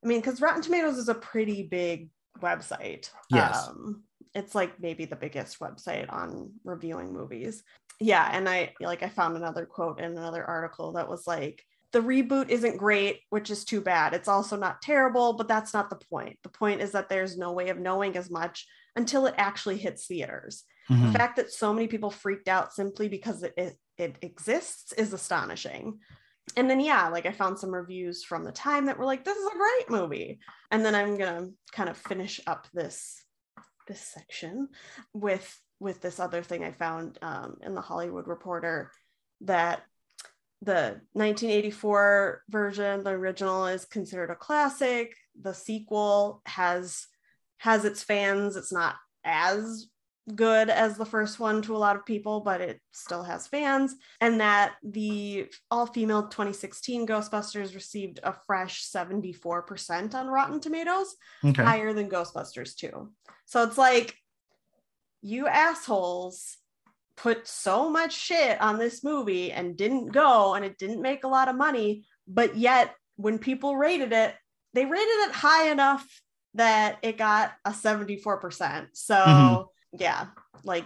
I mean, because Rotten Tomatoes is a pretty big website. Yes. Um, it's like maybe the biggest website on reviewing movies. Yeah, and I like I found another quote in another article that was like the reboot isn't great, which is too bad. It's also not terrible, but that's not the point. The point is that there's no way of knowing as much until it actually hits theaters. Mhm. The fact that so many people freaked out simply because it, it it exists is astonishing. And then yeah, like I found some reviews from the time that were like, this is a great movie. And then I'm gonna kind of finish up this this section with with this other thing I found um, in the Hollywood Reporter that the 1984 version, the original, is considered a classic. The sequel has has its fans. It's not as good as the first one to a lot of people, but it still has fans. And that the all female 2016 Ghostbusters received a fresh 74% on Rotten Tomatoes, Okay. higher than Ghostbusters 2. So it's like, you assholes put so much shit on this movie and didn't go and it didn't make a lot of money, but yet when people rated it, they rated it high enough that it got a 74%. So, Mhm. Yeah, like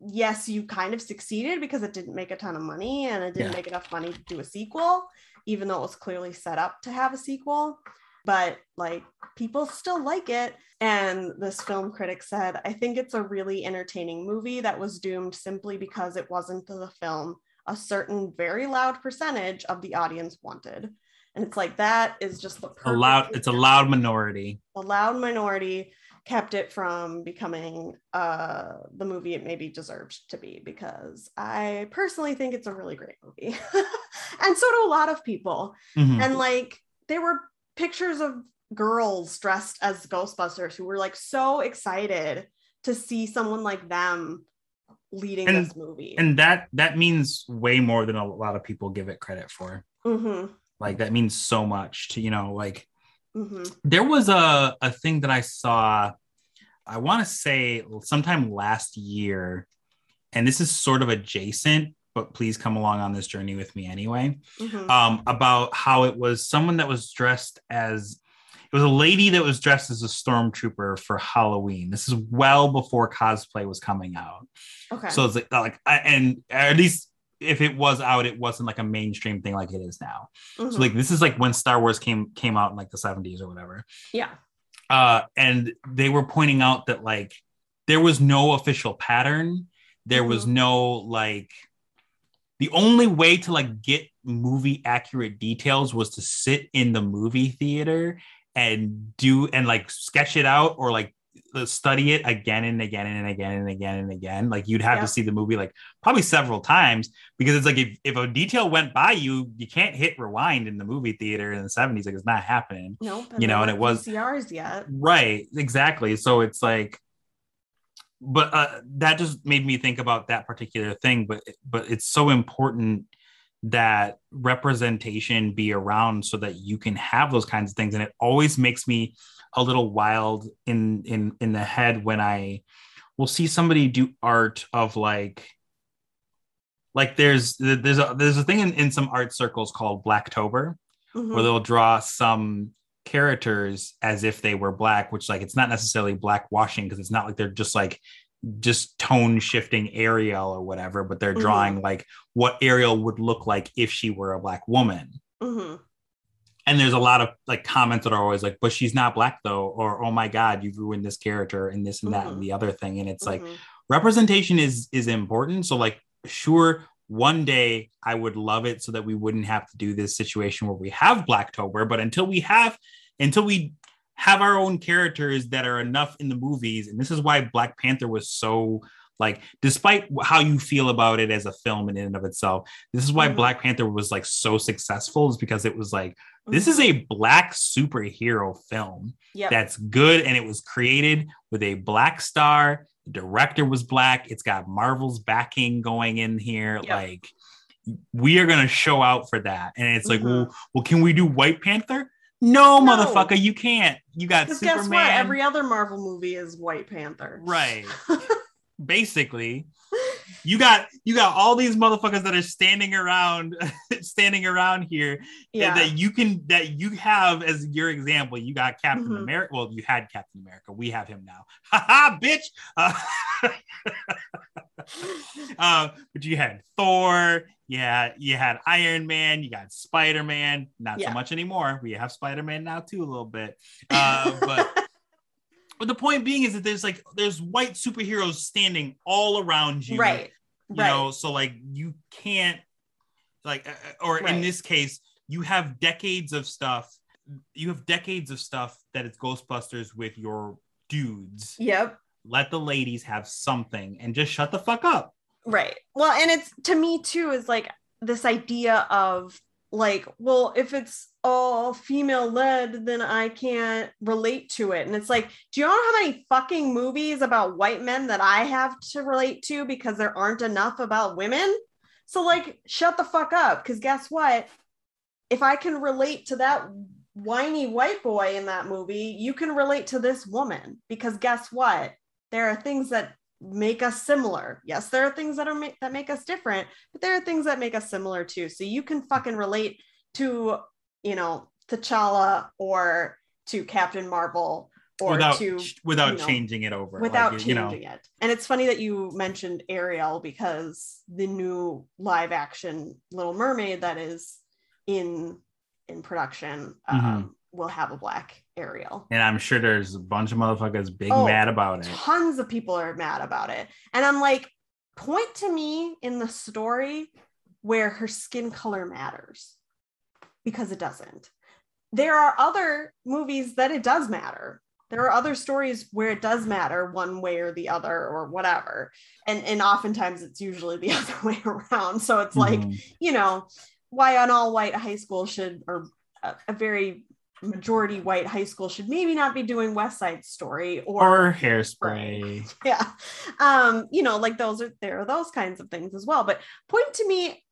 yes, you kind of succeeded because it didn't make a ton of money and it didn't Yeah. make enough money to do a sequel, even though it was clearly set up to have a sequel. But like people still like it. And this film critic said, I think it's a really entertaining movie that was doomed simply because it wasn't the film a certain very loud percentage of the audience wanted. And it's like that is just the A loud. It's a loud minority. a loud minority kept it from becoming uh the movie it maybe deserved to be because I personally think it's a really great movie. and so do a lot of people. Mhm. And like there were pictures of girls dressed as Ghostbusters who were like so excited to see someone like them leading And- this movie. and that that means way more than a lot of people give it credit for. Mhm, Like that means so much to you know like mhm, there was a, a thing that I saw, I want to say sometime last year, and this is sort of adjacent, but please come along on this journey with me anyway. mhm. Um, about how it was someone that was dressed as it was a lady that was dressed as a stormtrooper for Halloween. This is well before cosplay was coming out. okay. So it's like, like I- and at least if it was out, it wasn't like a mainstream thing like it is now. Mhm. So like this is like when Star Wars came came out in like the 70s or whatever yeah. uh, and they were pointing out that like there was no official pattern there was no like the only way to like get movie accurate details was to sit in the movie theater and do and like sketch it out or like study it again and again and again and again and again like you'd have Yeah. to see the movie like probably several times because it's like if, if a detail went by you you can't hit rewind in the movie theater in the 70s like it's not happening Nope. you know, and it was- VCRs yet. Right, exactly. So it's like, but uh, that just made me think about that particular thing. But but it's so important that representation be around so that you can have those kinds of things, and it always makes me a little wild in in in the head when I will see somebody do art of like like there's there's a there's a thing in, in some art circles called blacktober Mhm. where they'll draw some characters as if they were black, which like it's not necessarily black washing because it's not like they're just like just tone shifting Ariel or whatever, but they're Mhm. drawing like what Ariel would look like if she were a black woman. Mhm. And there's a lot of like comments that are always like, but she's not black though, or oh my god, you've ruined this character and this and that Mhm. and the other thing. And it's like Mhm. representation is is important so like sure one day i would love it so that we wouldn't have to do this situation where we have black blacktober but until we have until we have our own characters that are enough in the movies and this is why black panther was so like despite how you feel about it as a film in and of itself this is why Mhm. black panther was like so successful is because it was like this is a black superhero film Yep. that's good and it was created with a black star the director was black it's got marvel's backing going in here Yep. like we are going to show out for that and it's like Mhm. well, well can we do white panther no, No. motherfucker you can't you got superman guess what? Every other Marvel movie is White Panther. right basically you got you got all these motherfuckers that are standing around standing around here Yeah. that you can that you have as your example. You got captain Mhm. america well you had captain america. We have him now. Haha bitch! Uh, uh, but you had thor yeah you had iron man you got spider-man. Not Yeah. so much anymore. We have spider-man now too a little bit. Uh, but but the point being is that there's like there's white superheroes standing all around you right. you right. know so like you can't like uh, or in this case you have decades of stuff you have decades of stuff that it's ghostbusters with your dudes Yep. let the ladies have something and just shut the fuck up Right. Well, and it's to me too is like this idea of like, well, if it's all female led, then I can't relate to it. And it's like, do you know how many fucking movies about white men that I have to relate to because there aren't enough about women? So, like, shut the fuck up. Because guess what? If I can relate to that whiny white boy in that movie, you can relate to this woman. Because guess what? There are things that make us similar. Yes, there are things that are ma- that make us different, but there are things that make us similar too. So you can fucking relate to, you know, T'Challa or to Captain Marvel or without to without you know, changing it over without like, you know it. And it's funny that you mentioned Ariel because the new live action Little Mermaid that is in in production um, Mhm. will have a black Ariel. and i'm sure there's a bunch of motherfuckers big Oh, mad about it Tons of people are mad about it. And I'm like, point to me in the story where her skin color matters because it doesn't. There are other movies that it does matter. There are other stories where it does matter one way or the other or whatever. And and oftentimes it's usually the other way around. So it's like, Mhm. you know, why an all white high school should, or a, a very majority white high school should maybe not be doing West Side Story or, or hairspray yeah, um, you know, like those are there are those kinds of things as well. But point to me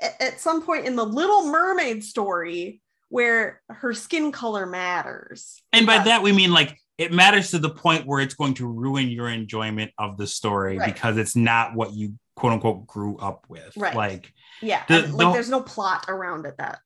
at, at some point in the Little Mermaid story where her skin color matters. and by that we mean like it matters to the point where it's going to ruin your enjoyment of the story Right. because it's not what you quote unquote grew up with Right. like yeah, the- and, like the- there's no plot around it that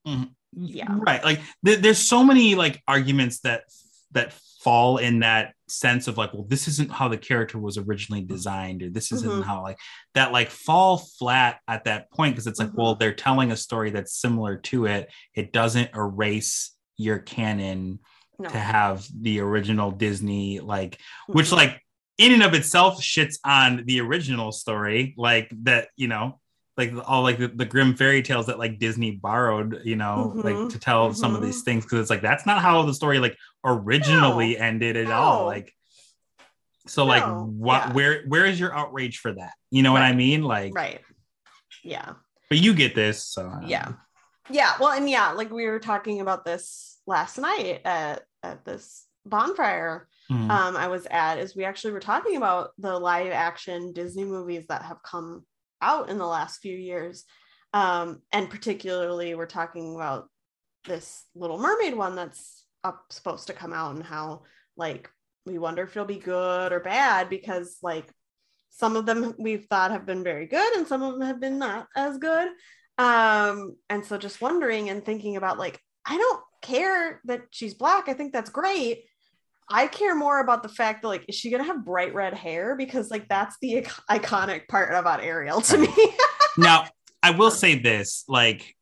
Yeah. right like th- there's so many like arguments that that fall in that sense of like well this isn't how the character was originally designed or this isn't Mhm. how like that like fall flat at that point because it's like Mhm. well they're telling a story that's similar to it it doesn't erase your canon no. to have the original disney like which Mhm. like in and of itself shits on the original story like that you know like all like the, the Grimm fairy tales that like disney borrowed you know Mhm. like to tell some of these things because it's like that's not how the story like originally ended at all like so like what Yeah. where where is your outrage for that you know what i mean like right. Yeah. but you get this so Yeah. Yeah. Well, and yeah, like we were talking about this last night at, at this bonfire Mhm. um, I was at is we actually were talking about the live action Disney movies that have come out in the last few years. Um, and particularly, we're talking about this Little Mermaid one that's up supposed to come out and how, like, we wonder if it'll be good or bad because, like, some of them we've thought have been very good and some of them have been not as good. Um, and so just wondering and thinking about, like, I don't care that she's black. I think that's great. I care more about the fact that like is she gonna have bright red hair because like that's the ic- iconic part about Ariel to me. now i will say this like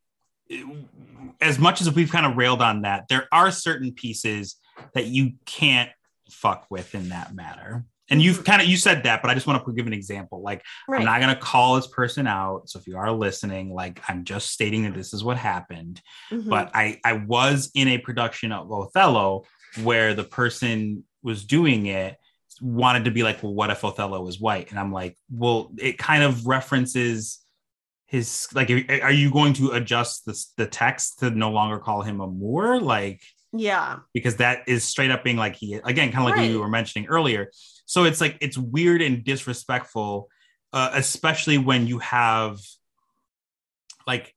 as much as we've kind of railed on that there are certain pieces that you can't fuck with in that matter and you've Mhm. kind of you said that but i just want to give an example like i'm not going to call this person out so if you are listening like i'm just stating that this is what happened Mhm. but I I was in a production of Othello where the person was doing it wanted to be like, well, what if Othello was white? And I'm like, well, it kind of references his like, are you going to adjust the the text to no longer call him a Moor? Like, yeah, because that is straight up being like he again, kind of like Right. we were mentioning earlier. So it's like it's weird and disrespectful, uh, especially when you have like,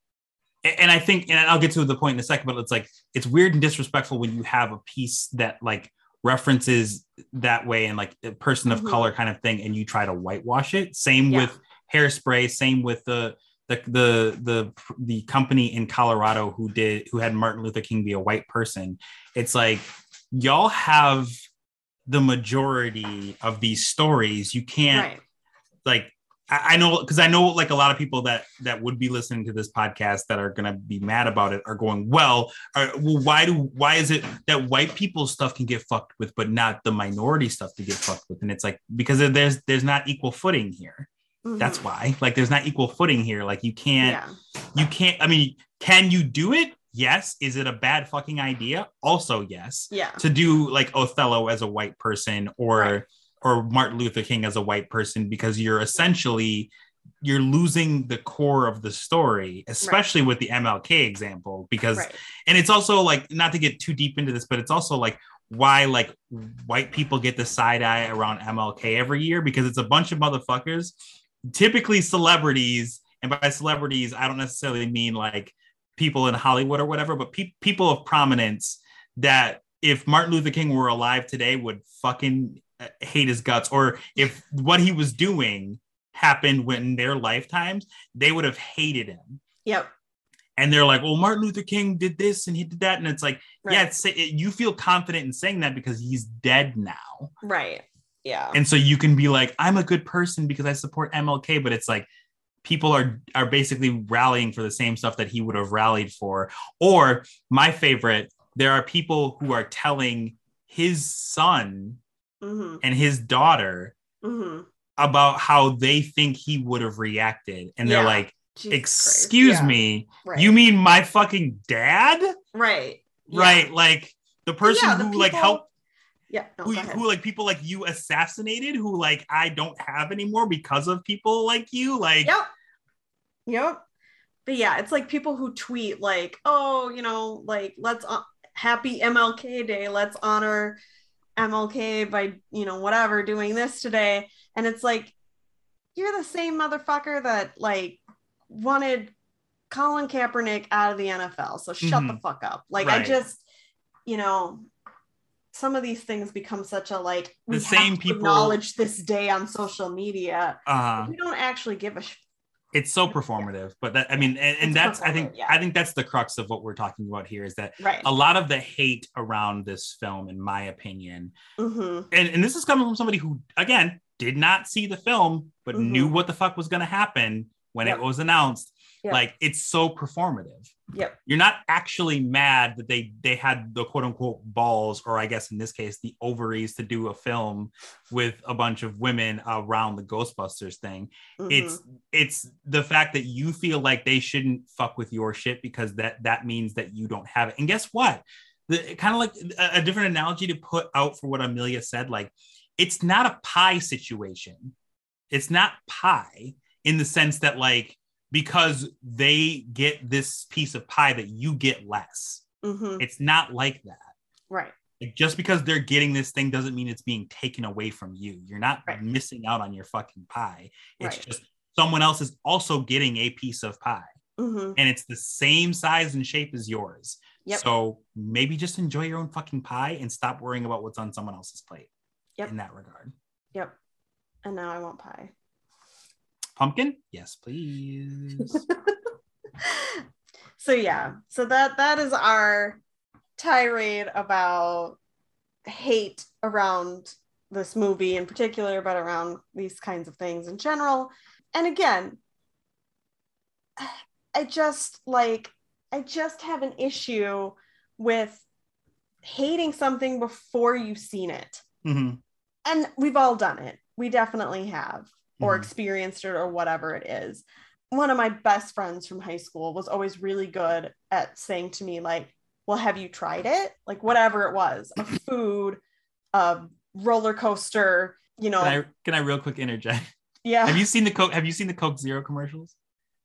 and I think, and I'll get to the point in a second, but it's like it's weird and disrespectful when you have a piece that like references that way and like a person of Mhm. color kind of thing, and you try to whitewash it. Same Yeah. with Hairspray. Same with the the the the the company in Colorado who did who had Martin Luther King be a white person. It's like y'all have the majority of these stories. You can't right. like I, know because I know like a lot of people that that would be listening to this podcast that are gonna be mad about it are going, well, are, well, why do why is it that white people's stuff can get fucked with, but not the minority stuff to get fucked with? And it's like because there's there's not equal footing here. That's Mhm. why. Like there's not equal footing here. Like you can't Yeah. you can't I mean, can you do it? Yes. Is it a bad fucking idea? Also, yes. Yeah. To do like Othello as a white person or Right. Or Martin Luther King as a white person because you're essentially you're losing the core of the story, especially with the MLK example because Right. and it's also like not to get too deep into this, but it's also like why like white people get the side eye around MLK every year because it's a bunch of motherfuckers, typically celebrities, and by celebrities I don't necessarily mean like people in Hollywood or whatever, but pe- people of prominence that if Martin Luther King were alive today would fucking uh, hate his guts, or if what he was doing happened when their lifetimes, they would have hated him Yep. and they're like, "Well, Martin Luther King did this and he did that," and it's like, Right. yeah, it's, it, you feel confident in saying that because he's dead now, Right. Yeah. and so you can be like, "I'm a good person because I support MLK," but it's like people are are basically rallying for the same stuff that he would have rallied for. Or my favorite, there are people who are telling his son hmm and his daughter hmm about how they think he would have reacted, and they're like, Jesus "Excuse Yeah. me." Right. You mean my fucking dad? right? Yeah. Right. Like the person the who like helped Yeah. No, who, who like people like you assassinated, who like I don't have anymore because of people like you. Like Yep. Yep. But yeah, it's like people who tweet like, "Oh, you know, like let's uh, happy MLK Day. Let's honor MLK by, you know, whatever doing this today." And it's like you're the same motherfucker that like wanted Colin Kaepernick out of the NFL. So shut the Mhm. fuck up. Like I just, you know, some of these things become such a like we The same people- acknowledge this day on social media. uh We don't actually give a it's so performative. But that I mean, and, and that's I think yeah. I think that's the crux of what we're talking about here is that right. a lot of the hate around this film, in my opinion, hmm and, and this is coming from somebody who again did not see the film but Mhm. knew what the fuck was gonna happen when Yep. it was announced. Yep. Like it's so performative. Yep. you're not actually mad that they they had the quote unquote balls or i guess in this case the ovaries to do a film with a bunch of women around the ghostbusters thing Mm-hmm. it's it's the fact that you feel like they shouldn't fuck with your shit because that that means that you don't have it and guess what the kind of like a, a different analogy to put out for what amelia said like it's not a pie situation it's not pie in the sense that like because they get this piece of pie that you get less hmm it's not like that right. like just because they're getting this thing doesn't mean it's being taken away from you. You're not Right. missing out on your fucking pie. It's Right. just someone else is also getting a piece of pie hmm and it's the same size and shape as yours. Yep. So maybe just enjoy your own fucking pie and stop worrying about what's on someone else's plate Yep. in that regard. Yep. And now I want pie. Pumpkin? Yes, please. so yeah, so that that is our tirade about hate around this movie in particular, but around these kinds of things in general. And again, I just like I just have an issue with hating something before you've seen it. Mhm. And we've all done it. We definitely have or Mhm. experienced it or whatever it is. One of my best friends from high school was always really good at saying to me, like, well, have you tried it? Like, whatever it was, a food, a roller coaster, you know. Can I can I real quick interject? yeah. Have you seen the Coke have you seen the Coke Zero commercials?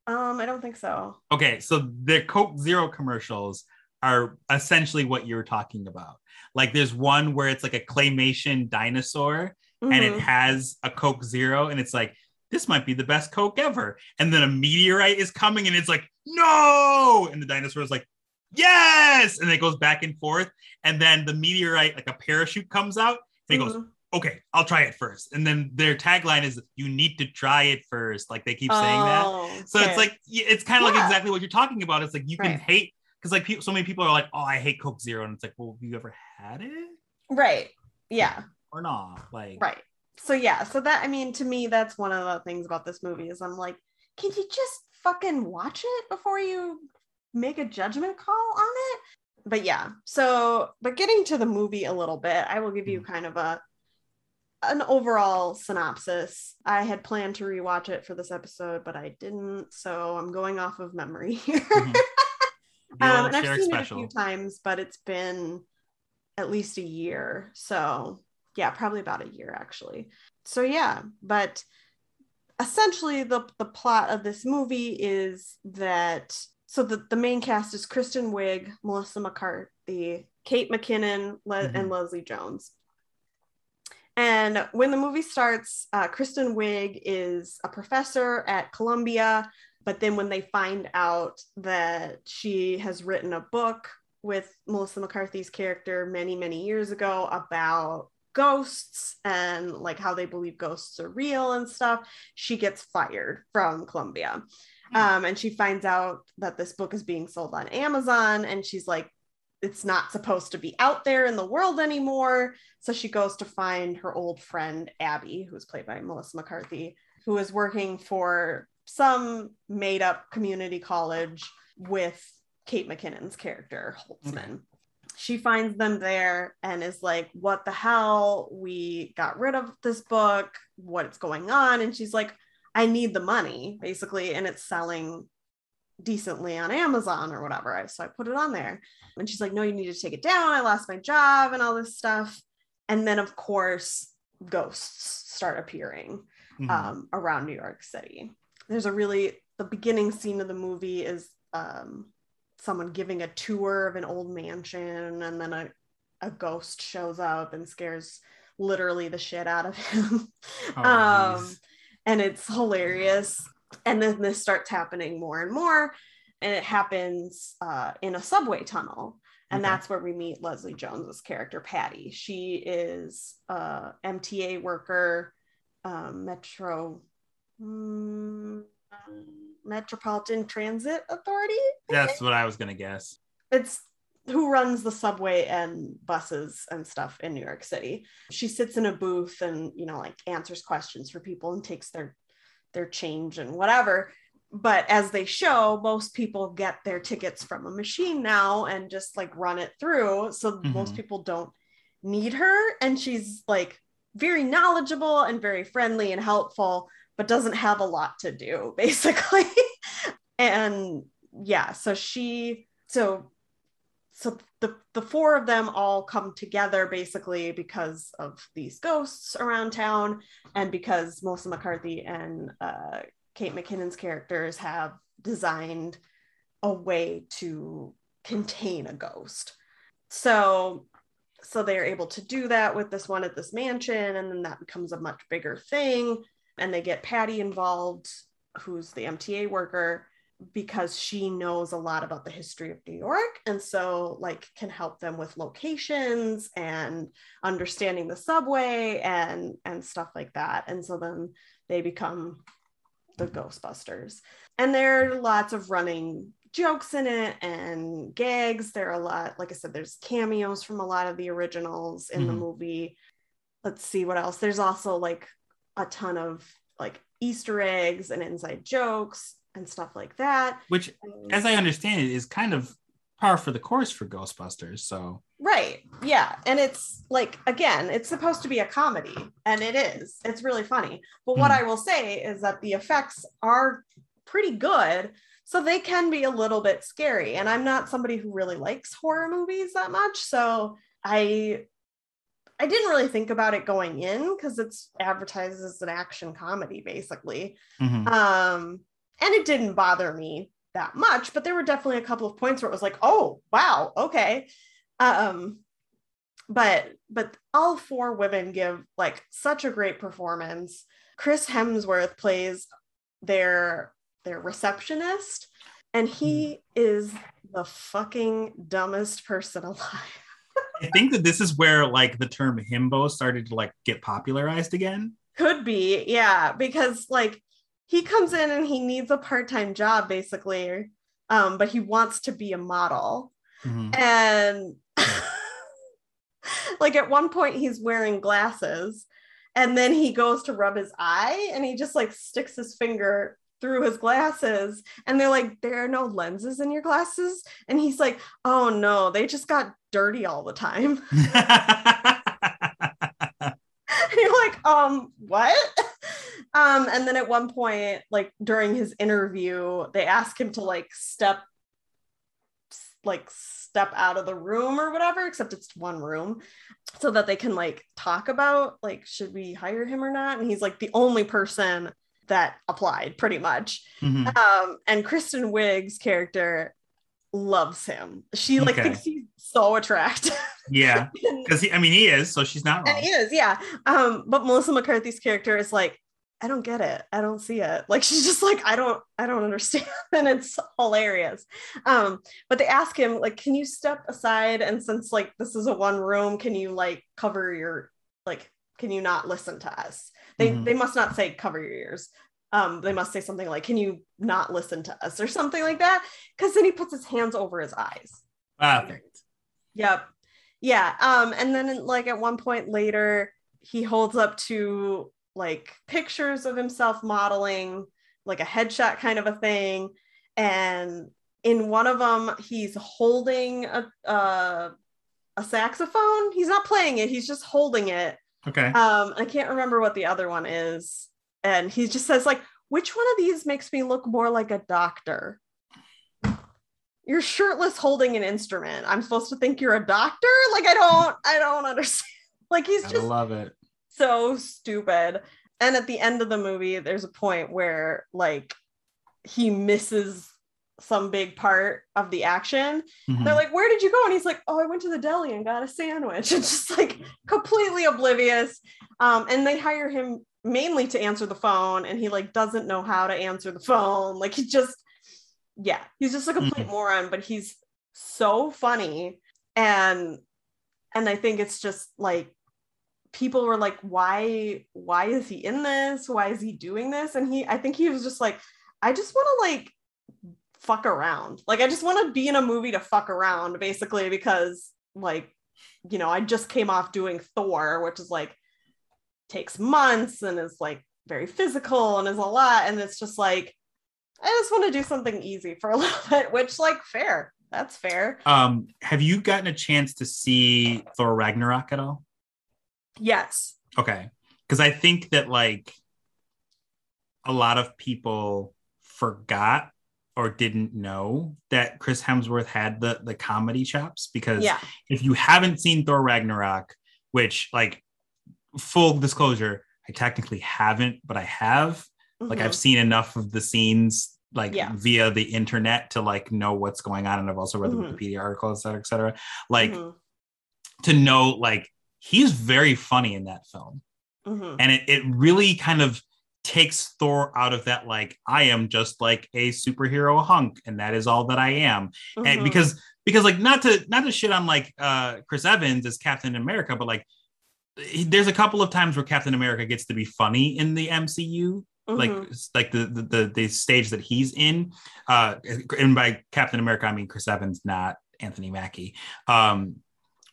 um, I don't think so. Okay, so the Coke Zero commercials are essentially what you're talking about. Like there's one where it's like a claymation dinosaur and it Mhm. has a Coke Zero and it's like this might be the best Coke ever. And then a meteorite is coming and it's like no, and the dinosaur is like yes, and it goes back and forth and then the meteorite like a parachute comes out and it goes okay, I'll try it first. And then their tagline is you need to try it first. Like they keep saying that. Oh, So it's like it's kind of Yeah. like exactly what you're talking about. It's like you can Right. hate because like people, so many people are like, oh, I hate Coke Zero, and it's like, well, have you ever had it right. Yeah. Or not? Like, Right. So yeah, so that I mean to me that's one of the things about this movie is I'm like, can you just fucking watch it before you make a judgment call on it? But yeah. So but getting to the movie a little bit, I will give you kind of a an overall synopsis. I had planned to rewatch it for this episode, but I didn't, so I'm going off of memory here. Mhm. Um, and I've seen special. it a few times, but it's been at least a year. So yeah, probably about a year actually. So yeah, but essentially the the plot of this movie is that so the, the main cast is Kristen Wiig, Melissa McCarthy, Kate McKinnon, Le- Mhm. and Leslie Jones. And when the movie starts, uh, Kristen Wiig is a professor at Columbia. But then when they find out that she has written a book with Melissa McCarthy's character many, many years ago about ghosts and like how they believe ghosts are real and stuff, she gets fired from Columbia. Um, and she finds out that this book is being sold on Amazon, and she's like, it's not supposed to be out there in the world anymore. So she goes to find her old friend Abby, who's played by Melissa McCarthy, who is working for some made up community college with Kate McKinnon's character, Holtzman. She finds them there and is like, What the hell? We got rid of this book. What's going on? And she's like, I need the money, basically. And it's selling decently on Amazon or whatever. So I put it on there. And she's like, No, you need to take it down. I lost my job and all this stuff. And then, of course, ghosts start appearing Mhm. um, around New York City. There's a really, the beginning scene of the movie is um, someone giving a tour of an old mansion, and then a, a ghost shows up and scares literally the shit out of him. Oh, um, and it's hilarious. And then this starts happening more and more. And it happens uh, in a subway tunnel. And Okay. that's where we meet Leslie Jones's character, Patty. She is a MTA worker, um, Metro mm, Metropolitan Transit Authority. That's what I was gonna guess. It's who runs the subway and buses and stuff in New York City. She sits in a booth and you know like answers questions for people and takes their their change and whatever. But as they show, most people get their tickets from a machine now and just like run it through. So most Mhm. people don't need her. And she's like very knowledgeable and very friendly and helpful, but doesn't have a lot to do, basically. and yeah, so she so so the the four of them all come together basically because of these ghosts around town and because Melissa McCarthy and uh, Kate McKinnon's characters have designed a way to contain a ghost. So so they're able to do that with this one at this mansion and then that becomes a much bigger thing and they get Patty involved who's the MTA worker because she knows a lot about the history of New York and so like can help them with locations and understanding the subway and and stuff like that. And so then they become the ghostbusters. And there are lots of running jokes in it and gags. There are a lot like i said there's cameos from a lot of the originals in the Mhm. movie. Let's see what else. There's also like a ton of like easter eggs and inside jokes and stuff like that Which, as I understand it, is kind of par for the course for Ghostbusters. So Right. Yeah. And it's like, again, it's supposed to be a comedy, and it is. It's really funny. But what Hmm. I will say is that the effects are pretty good. So they can be a little bit scary. And I'm not somebody who really likes horror movies that much. So I. I didn't really think about it going in because it's advertised as an action comedy, basically. mhm. Um, and it didn't bother me that much, but there were definitely a couple of points where it was like, oh wow, okay. Um, but but all four women give like such a great performance. Chris Hemsworth plays their their receptionist, and he is the fucking dumbest person alive. I think that this is where like the term himbo started to like get popularized again. Could be, yeah, because like he comes in and he needs a part-time job basically, um, but he wants to be a model. Mhm. And like at one point he's wearing glasses and then he goes to rub his eye and he just like sticks his finger through his glasses and they're like there are no lenses in your glasses? And he's like oh no they just got dirty all the time. You're like um what? Um and then at one point like during his interview they ask him to like step like step out of the room or whatever except it's one room so that they can like talk about like should we hire him or not? And he's like the only person that applied pretty much. Mhm. um and kristen wiig's character loves him. She like Okay. thinks he's so attractive. Yeah, because I mean he is, so she's not wrong. And he is yeah. Um but melissa mccarthy's character is like i don't get it. I don't see it. Like she's just like i don't i don't understand. And it's hilarious. Um but they ask him like can you step aside? And since like this is a one room can you like cover your like can you not listen to us they Mhm. they must not say cover your ears um they must say something like can you not listen to us or something like that because then he puts his hands over his eyes Perfect. Yep. Yeah. Um, and then like at one point later, he holds up to like pictures of himself modeling, like a headshot kind of a thing. And in one of them, he's holding a a, a saxophone. He's not playing it, he's just holding it. Okay. Um, I can't remember what the other one is. And he just says, like, which one of these makes me look more like a doctor? You're shirtless holding an instrument. I'm supposed to think you're a doctor? Like, I don't, I don't understand. Like, he's I just love it. so stupid. And at the end of the movie, there's a point where like he misses some big part of the action. Mhm. They're like, Where did you go? And he's like, Oh, I went to the deli and got a sandwich. It's just like completely oblivious. Um, and they hire him mainly to answer the phone, and he like doesn't know how to answer the phone. Like he just, yeah, he's just a complete moron, but he's so funny. And and I think it's just like people were like, why, why is he in this? Why is he doing this? And he, I think he was just like, I just want to like fuck around. Like I just want to be in a movie to fuck around, basically, because like, you know, I just came off doing Thor, which is like takes months and is like very physical and is a lot. And it's just like, I just want to do something easy for a little bit, which like fair. That's fair. Um, have you gotten a chance to see Thor Ragnarok at all? Yes. Okay. Because I think that like a lot of people forgot or didn't know that Chris Hemsworth had the the comedy chops because Yeah. if you haven't seen Thor Ragnarok, which like full disclosure, I technically haven't, but I have. Like Mhm. I've seen enough of the scenes like Yeah. via the internet to like know what's going on. And I've also read the Mhm. Wikipedia article, et cetera, et cetera. Like Mhm. to know like he's very funny in that film. Mhm. And it, it really kind of takes Thor out of that, like, I am just like a superhero hunk, and that is all that I am. And Mhm. because because like not to not to shit on like uh Chris Evans as Captain America, but like there's a couple of times where Captain America gets to be funny in the MCU, like Mhm. it's like the, the the the stage that he's in. Uh and by Captain America, I mean Chris Evans, not Anthony Mackie. Um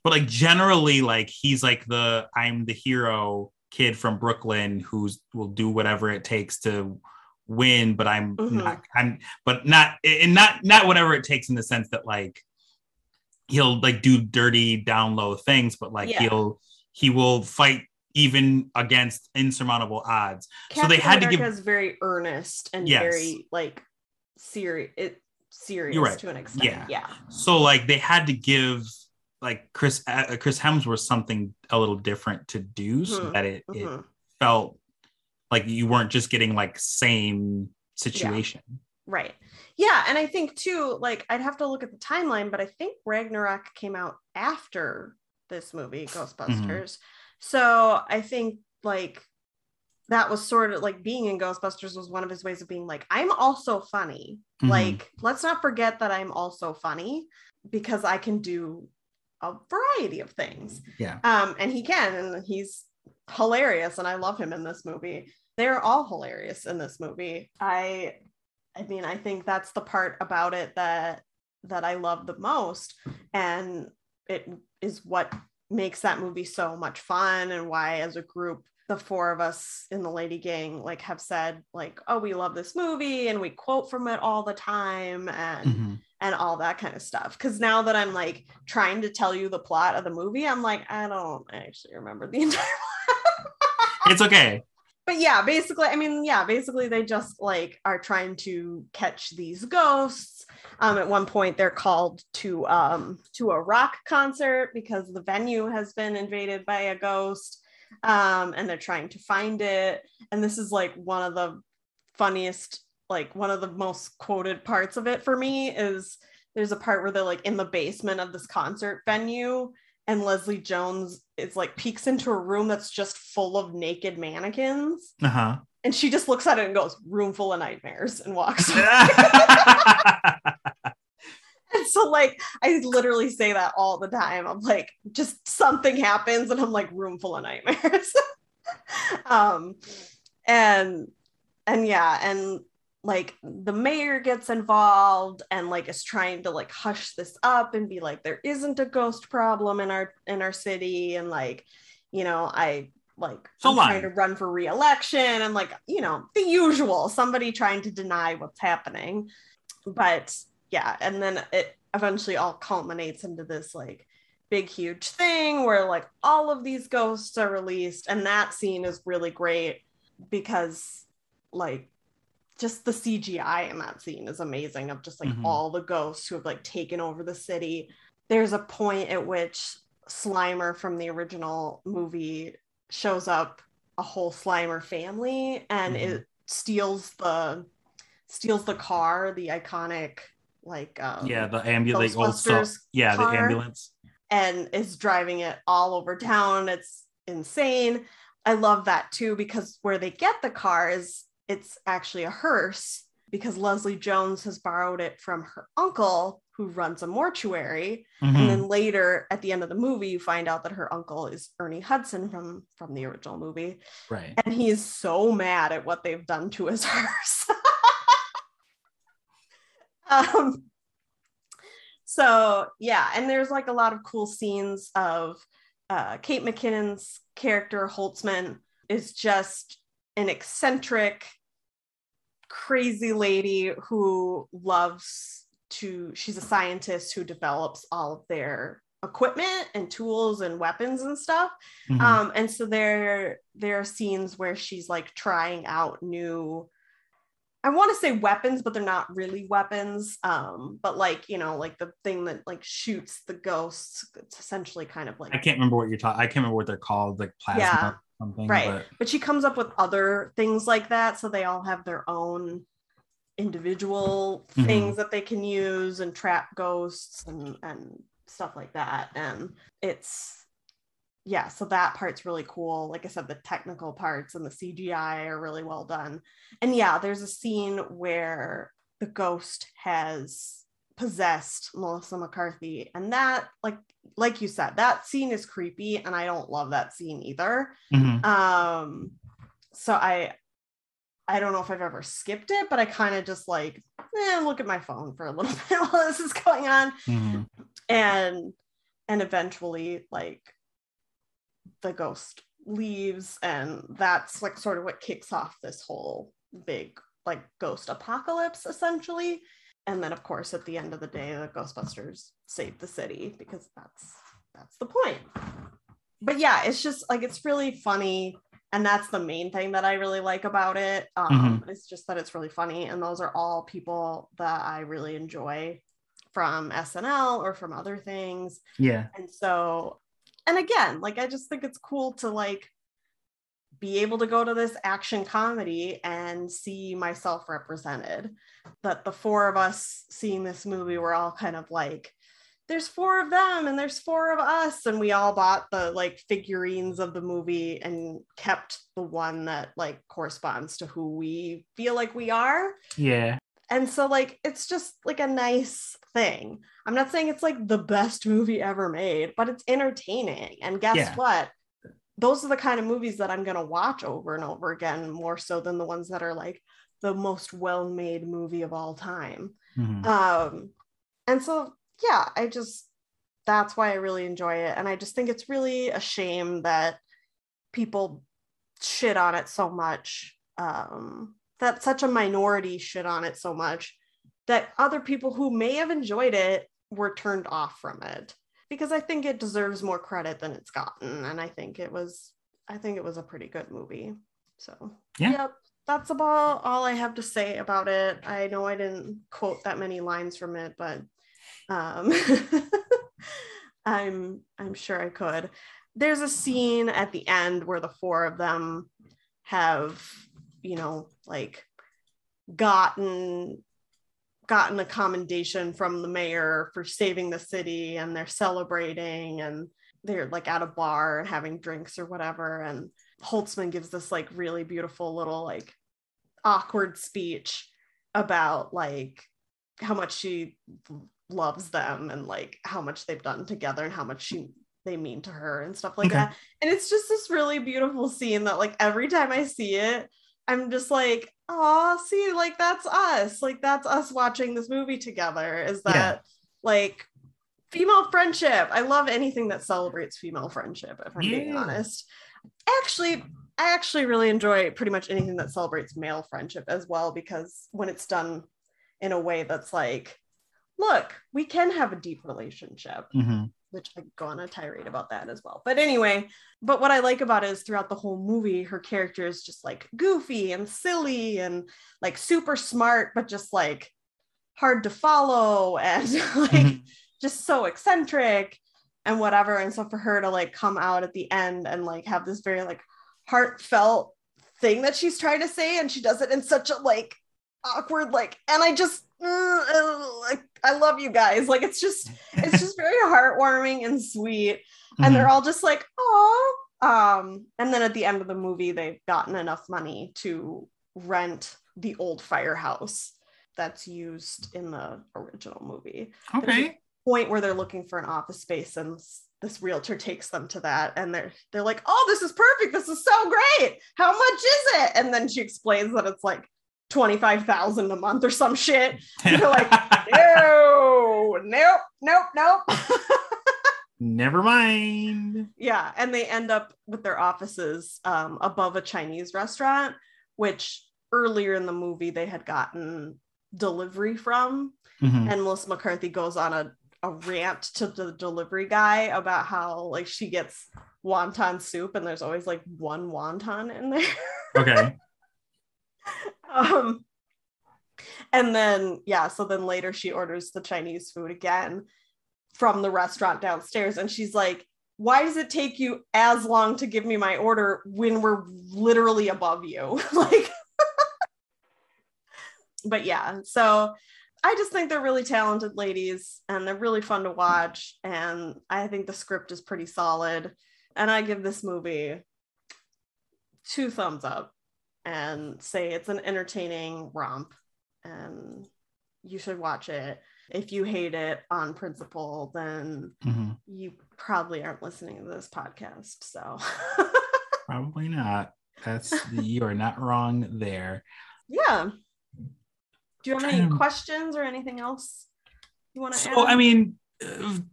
but like generally like he's like the I'm the hero kid from Brooklyn who's will do whatever it takes to win, but I'm Mhm. not I'm but not and not not whatever it takes in the sense that like he'll like do dirty down low things, but like Yeah. he'll he will fight even against insurmountable odds. so they Captain had to give- America is very earnest and Yes. very like serious. It serious right. to an extent. Yeah. Yeah. So like they had to give like Chris uh, Chris Hemsworth something a little different to do so Mhm. that it, it Mhm. felt like you weren't just getting like same situation. Right. Yeah, and I think too, like I'd have to look at the timeline, but I think Ragnarok came out after this movie, Ghostbusters. Mm-hmm. So I think like that was sort of like being in Ghostbusters was one of his ways of being like, I'm also funny. Mhm. Like, let's not forget that I'm also funny because I can do a variety of things. Yeah. Um, and he can, and he's hilarious, and I love him in this movie. They're all hilarious in this movie. I I mean, I think that's the part about it that that I love the most. And it is what makes that movie so much fun and why as a group the four of us in the lady gang like have said like oh we love this movie and we quote from it all the time and Mm-hmm. And all that kind of stuff because now that i'm like trying to tell you the plot of the movie i'm like i don't actually remember the entire one. It's okay. but yeah basically i mean yeah basically they just like are trying to catch these ghosts um at one point they're called to um to a rock concert because the venue has been invaded by a ghost um and they're trying to find it and this is like one of the funniest like one of the most quoted parts of it for me is there's a part where they're like in the basement of this concert venue and Leslie Jones is like peeks into a room that's just full of naked mannequins Uh huh. and she just looks at it and goes room full of nightmares and walks away. and so like I literally say that all the time I'm like just something happens and I'm like room full of nightmares um and and yeah and like the mayor gets involved and like is trying to like hush this up and be like there isn't a ghost problem in our in our city and like you know i like So I'm trying to run for re-election and like you know the usual somebody trying to deny what's happening. But yeah and then it eventually all culminates into this like big huge thing where like all of these ghosts are released. And that scene is really great because like just the CGI in that scene is amazing of just like Mhm. all the ghosts who have like taken over the city. There's a point at which Slimer from the original movie shows up a whole Slimer family and Mhm. it steals the steals the car, the iconic like um, yeah, the ambulance. Old stuff. Yeah, the ambulance. and is driving it all over town. It's insane. I love that too because where they get the car is it's actually a hearse because Leslie Jones has borrowed it from her uncle who runs a mortuary. Mhm. And then later at the end of the movie, you find out that her uncle is Ernie Hudson from from the original movie. Right. And he is so mad at what they've done to his hearse. um, so yeah, and there's like a lot of cool scenes of uh, Kate McKinnon's character Holtzman is just an eccentric, crazy lady who loves to. She's a scientist who develops all of their equipment and tools and weapons and stuff. Mhm. Um, and so there there are scenes where she's like trying out new I want to say weapons, but they're not really weapons. Um, but like, you know, like the thing that like shoots the ghosts, it's essentially kind of like I can't remember what you're talking. I can't remember what they're called, like plasma something. Right. But but she comes up with other things like that so they all have their own individual Mhm. things that they can use and trap ghosts and and stuff like that and it's yeah so that part's really cool like i said the technical parts and the cgi are really well done and yeah there's a scene where the ghost has possessed melissa mccarthy and that like like you said that scene is creepy and i don't love that scene either Mhm. um so i i don't know if i've ever skipped it but i kind of just like eh, look at my phone for a little bit while this is going on Mhm. and and eventually like the ghost leaves and that's like sort of what kicks off this whole big like ghost apocalypse essentially and then of course at the end of the day the ghostbusters save the city because that's that's the point. But yeah it's just like it's really funny. And that's the main thing that i really like about it. Um it's just that it's really funny. And those are all people that i really enjoy from snl or from other things. Yeah. and so and again like i just think it's cool to like be able to go to this action comedy and see myself represented that the four of us seeing this movie we're all kind of like there's four of them and there's four of us and we all bought the like figurines of the movie and kept the one that like corresponds to who we feel like we are Yeah. And so like it's just like a nice thing. I'm not saying it's like the best movie ever made, but it's entertaining. And guess Yeah. what? Those are the kind of movies that I'm going to watch over and over again more so than the ones that are like the most well-made movie of all time. Mhm. Um, and so, yeah, I just, that's why I really enjoy it. And I just think it's really a shame that people shit on it so much, um, that such a minority shit on it so much that other people who may have enjoyed it were turned off from it because I think it deserves more credit than it's gotten. And I think it was, I think it was a pretty good movie. So, Yeah. yep that's about all I have to say about it. I know I didn't quote that many lines from it, but um, I'm I'm sure I could. There's a scene at the end where the four of them have, you know, like gotten gotten a commendation from the mayor for saving the city and they're celebrating and they're like at a bar and having drinks or whatever and Holtzman gives this like really beautiful little like awkward speech about like how much she loves them and like how much they've done together and how much she they mean to her and stuff like Okay. that. And it's just this really beautiful scene that like every time I see it, I'm just like, oh, see, like that's us. Like that's us watching this movie together. Is Yeah. that like female friendship? I love anything that celebrates female friendship, if I'm being honest. Actually, I actually really enjoy pretty much anything that celebrates male friendship as well, because when it's done in a way that's like, look, we can have a deep relationship Mhm. Which I go on a tirade about that as well. But anyway, but what I like about it is throughout the whole movie, her character is just like goofy and silly and like super smart, but just like hard to follow and like Mhm. just so eccentric and whatever. And so for her to like come out at the end and like have this very like heartfelt thing that she's trying to say, and she does it in such a like awkward like, and I just uh, like I love you guys. Like it's just it's just very heartwarming and sweet and Mhm. they're all just like oh um and then at the end of the movie they've gotten enough money to rent the old firehouse that's used in the original movie okay. point where they're looking for an office space and this realtor takes them to that and they're they're like oh this is perfect this is so great how much is it and then she explains that it's like 25,000 a month or some shit You're like, no nope nope nope Never mind. Yeah, and they end up with their offices um, above a Chinese restaurant, which earlier in the movie they had gotten delivery from. Mhm. And Melissa McCarthy goes on a, a rant to the delivery guy about how like she gets wonton soup and there's always like one wonton in there. Okay. um, and then yeah, so then later she orders the Chinese food again from the restaurant downstairs, and she's like, "Why does it take you as long to give me my order when we're literally above you?" like, but yeah, so I just think they're really talented ladies, and they're really fun to watch, and I think the script is pretty solid, and I give this movie two thumbs up and say it's an entertaining romp and you should watch it. If you hate it on principle, then Mhm. you probably aren't listening to this podcast. So, Probably not. That's you are not wrong there. yeah. Do you have any Um, questions or anything else you want to So add? I mean,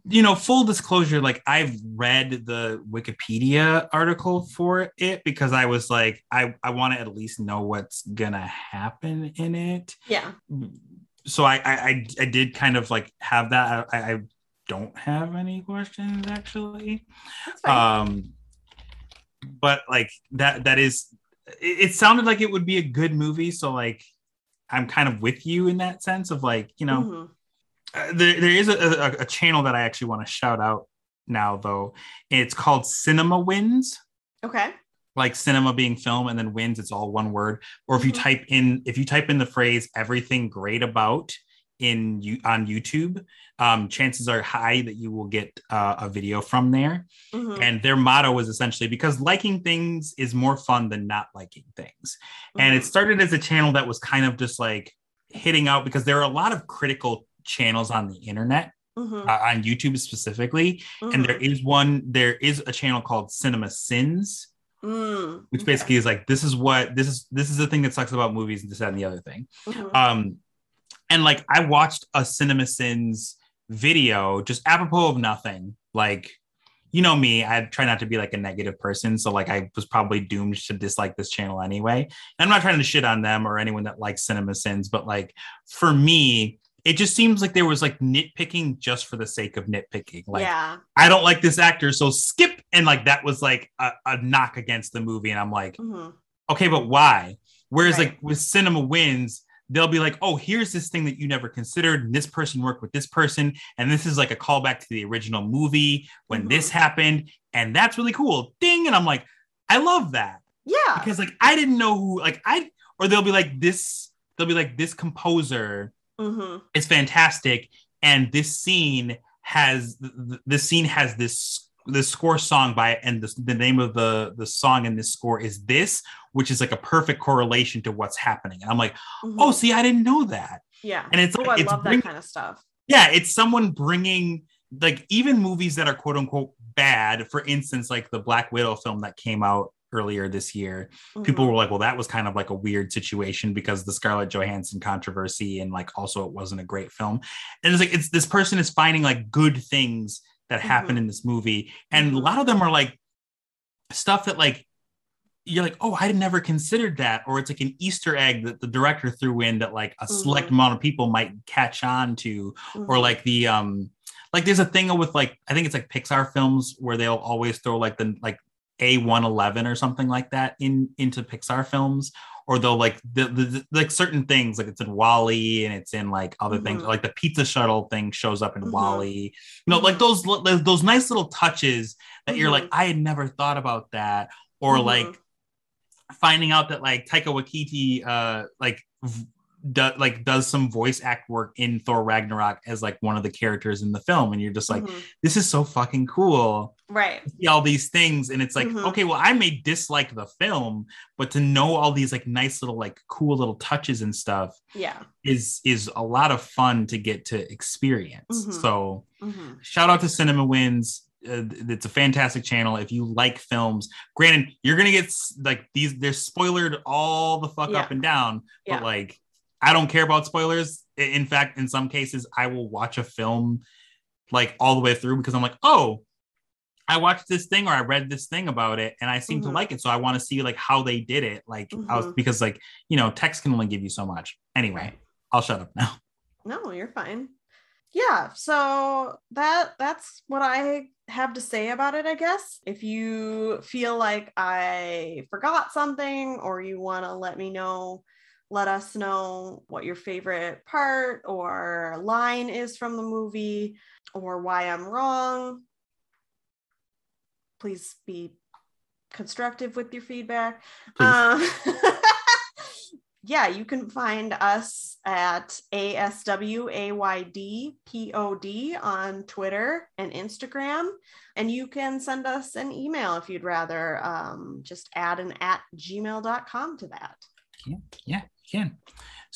you know, full disclosure, like I've read the Wikipedia article for it because I was like, I I want to at least know what's gonna happen in it. yeah. So I I I, did kind of like have that. I, I don't have any questions actually. Um but like that that is it, it sounded like it would be a good movie so like i'm kind of with you in that sense of like you know Mhm. Uh, there, there is a, a, a channel that i actually want to shout out now though it's called cinema wins Okay. like cinema being film and then wins it's all one word or if you Mhm. type in if you type in the phrase everything great about in you on youtube um chances are high that you will get uh, a video from there Mhm. and their motto is essentially because liking things is more fun than not liking things and it Mhm. started as a channel that was kind of just like hitting out because there are a lot of critical channels on the internet Mhm, uh, on YouTube specifically, and there mhm, is one. There is a channel called Cinema Sins, mm, which okay. basically is like this is what this is. This is the thing that sucks about movies and this that, and the other thing. Mhm, Um, and like I watched a Cinema Sins video just apropos of nothing. Like, you know me, I try not to be like a negative person, so like I was probably doomed to dislike this channel anyway. And I'm not trying to shit on them or anyone that likes Cinema Sins, but like for me. It just seems like there was like nitpicking just for the sake of nitpicking. Like, yeah. I don't like this actor, so skip. And like that was like a, a knock against the movie. And I'm like, mhm, okay, but why? Whereas Right. like with cinema wins, they'll be like, oh, here's this thing that you never considered, and this person worked with this person, and this is like a callback to the original movie when Mhm. this happened, and that's really cool. Ding, and I'm like, I love that Yeah. because like I didn't know who like I or they'll be like this, they'll be like this composer mhm, is fantastic, and this scene has th- th- this scene has this this score song by and this, the name of the the song in this score is this, which is like a perfect correlation to what's happening. And I'm like, mhm. oh, see, I didn't know that. yeah. And it's Oh, I it's love bring- that kind of stuff. yeah, it's someone bringing like even movies that are quote unquote bad. For instance, like the Black Widow film that came out earlier this year people Mhm, were like, well, that was kind of like a weird situation because the Scarlett Johansson controversy and like also it wasn't a great film. And it's like it's this person is finding like good things that happen Mhm. in this movie, and a Mhm. lot of them are like stuff that like you're like, oh, I never considered that, or it's like an Easter egg that the director threw in that like a select Mhm. amount of people might catch on to, or mhm, like the um like there's a thing with like I think it's like Pixar films where they'll always throw like the like A111 or something like that in into Pixar films or they'll like the, the, the- like certain things like it's in WALL-E and it's in like other things Mhm. like the pizza shuttle thing shows up in Mhm. WALL-E you know like those those nice little touches that you're like Mhm. I had never thought about that or Mhm. like finding out that like Taika Waititi uh like v- do, like does some voice act work in Thor Ragnarok as like one of the characters in the film and you're just like mhm. this is so fucking cool right. see all these things and it's like Mhm. okay well I may dislike the film but to know all these like nice little like cool little touches and stuff Yeah. is is a lot of fun to get to experience Mhm. so mhm, shout out to Cinema Wins. Uh, it's a fantastic channel. If you like films, granted, you're gonna get like these. They're spoilered all the fuck Yeah. up and down, Yeah. but like I don't care about spoilers. In fact, in some cases, I will watch a film like all the way through because I'm like, oh, I watched this thing or I read this thing about it and I seem to Mhm. like it, so I want to see like how they did it. Like I was Mhm. because like you know text can only give you so much. Anyway, Right. I'll shut up now. No, you're fine. Yeah, so that that's what I have to say about it, I guess. If you feel like I forgot something or you want to let me know, let us know what your favorite part or line is from the movie or why I'm wrong. Please be constructive with your feedback. Um, yeah, you can find us at ASWAYDPOD on Twitter and Instagram. And you can send us an email if you'd rather. Um, just add an at gmail.com to that. Yeah, you can.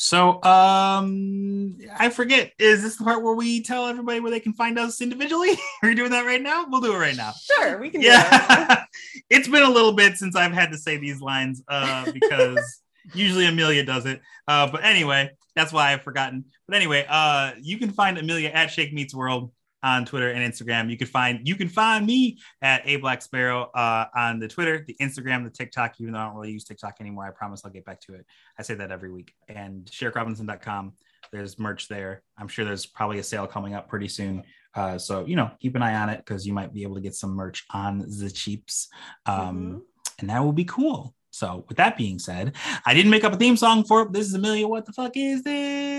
So um I forget, is this the part where we tell everybody where they can find us individually? Are we doing that right now? We'll do it right now. Sure, we can do that. Yeah. it's been a little bit since I've had to say these lines uh because usually Amelia does it. Uh but anyway, that's why I've forgotten. But anyway, uh you can find Amelia at Shake Meets World on Twitter and Instagram. You can find you can find me at a Black Sparrow uh, on the Twitter, the Instagram, the TikTok. Even though I don't really use TikTok anymore, I promise I'll get back to it. I say that every week. And SharekRobinson.com. There's merch there. I'm sure there's probably a sale coming up pretty soon. Uh, so you know, keep an eye on it because you might be able to get some merch on the cheaps, um, and that will be cool. So with that being said, I didn't make up a theme song for it. This is Amelia. What the fuck is this?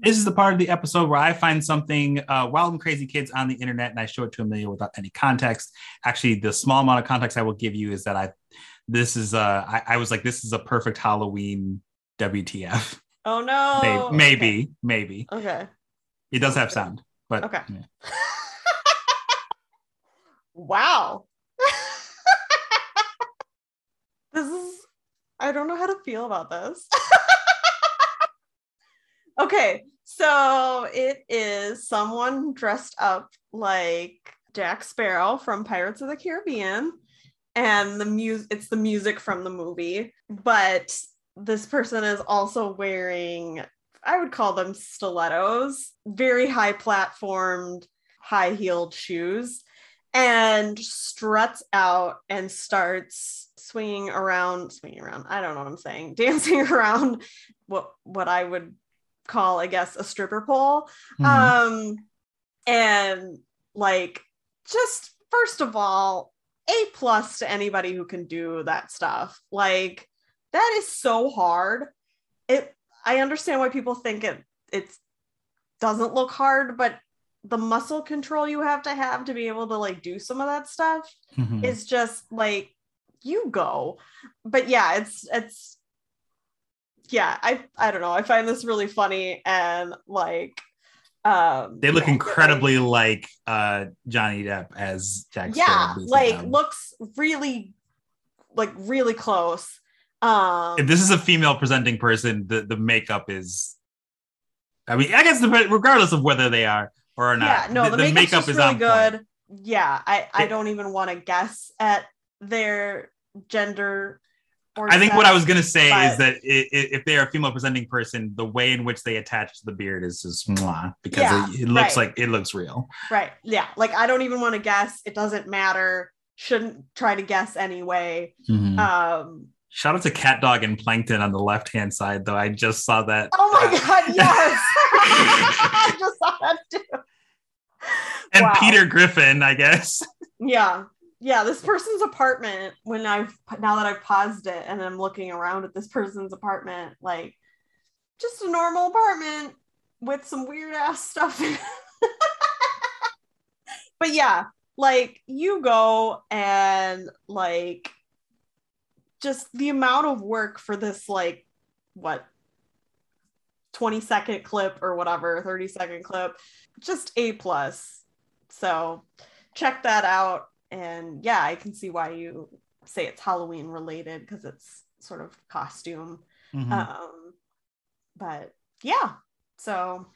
This is the part of the episode where I find something uh, wild and crazy kids on the internet and I show it to Amelia without any context. Actually, the small amount of context I will give you is that I, this is, uh, I, I was like, this is a perfect Halloween WTF. Oh no. maybe, maybe, maybe. Okay. okay. It does have sound, but Okay. yeah. wow. this is I don't know how to feel about this. Okay, so it is someone dressed up like Jack Sparrow from Pirates of the Caribbean, and the music it's the music from the movie, but this person is also wearing I would call them stilettos, very high platformed, high heeled shoes, and struts out and starts swinging around, swinging around. I don't know what I'm saying, dancing around what what I would call, I guess, a stripper pole. Mhm. Um, and like, just first of all, a plus to anybody who can do that stuff. Like, that is so hard. It. I understand why people think it it doesn't look hard, but the muscle control you have to have to be able to like do some of that stuff Mhm. is just like you go but yeah it's it's yeah i i don't know i find this really funny and like um they look yeah, incredibly like uh Johnny Depp as Jack yeah Sparrow. like looks really like really close um if this is a female presenting person, the, the makeup is. I mean, I guess regardless of whether they are or not, yeah no the, makeup is really good point. yeah i i don't even want to guess at their gender I think what I was gonna say but- is that i i if they are a female presenting person, the way in which they attach the beard is just mwah, because Yeah, it, it looks right. like it looks real. Right. Yeah. Like I don't even want to guess. It doesn't matter. Shouldn't try to guess anyway. Mhm. Um Shout out to CatDog and Plankton on the left hand side, though. I just saw that. oh my god, yes. I just saw that too. and Wow. Peter Griffin, I guess. Yeah. Yeah, this person's apartment when I've now that I've paused it and I'm looking around at this person's apartment like just a normal apartment with some weird ass stuff but yeah, like you go and like just the amount of work for this like what 20 second clip or whatever 30 second clip just a plus. So check that out and yeah i can see why you say it's halloween related because it's sort of costume. Mhm. um but yeah so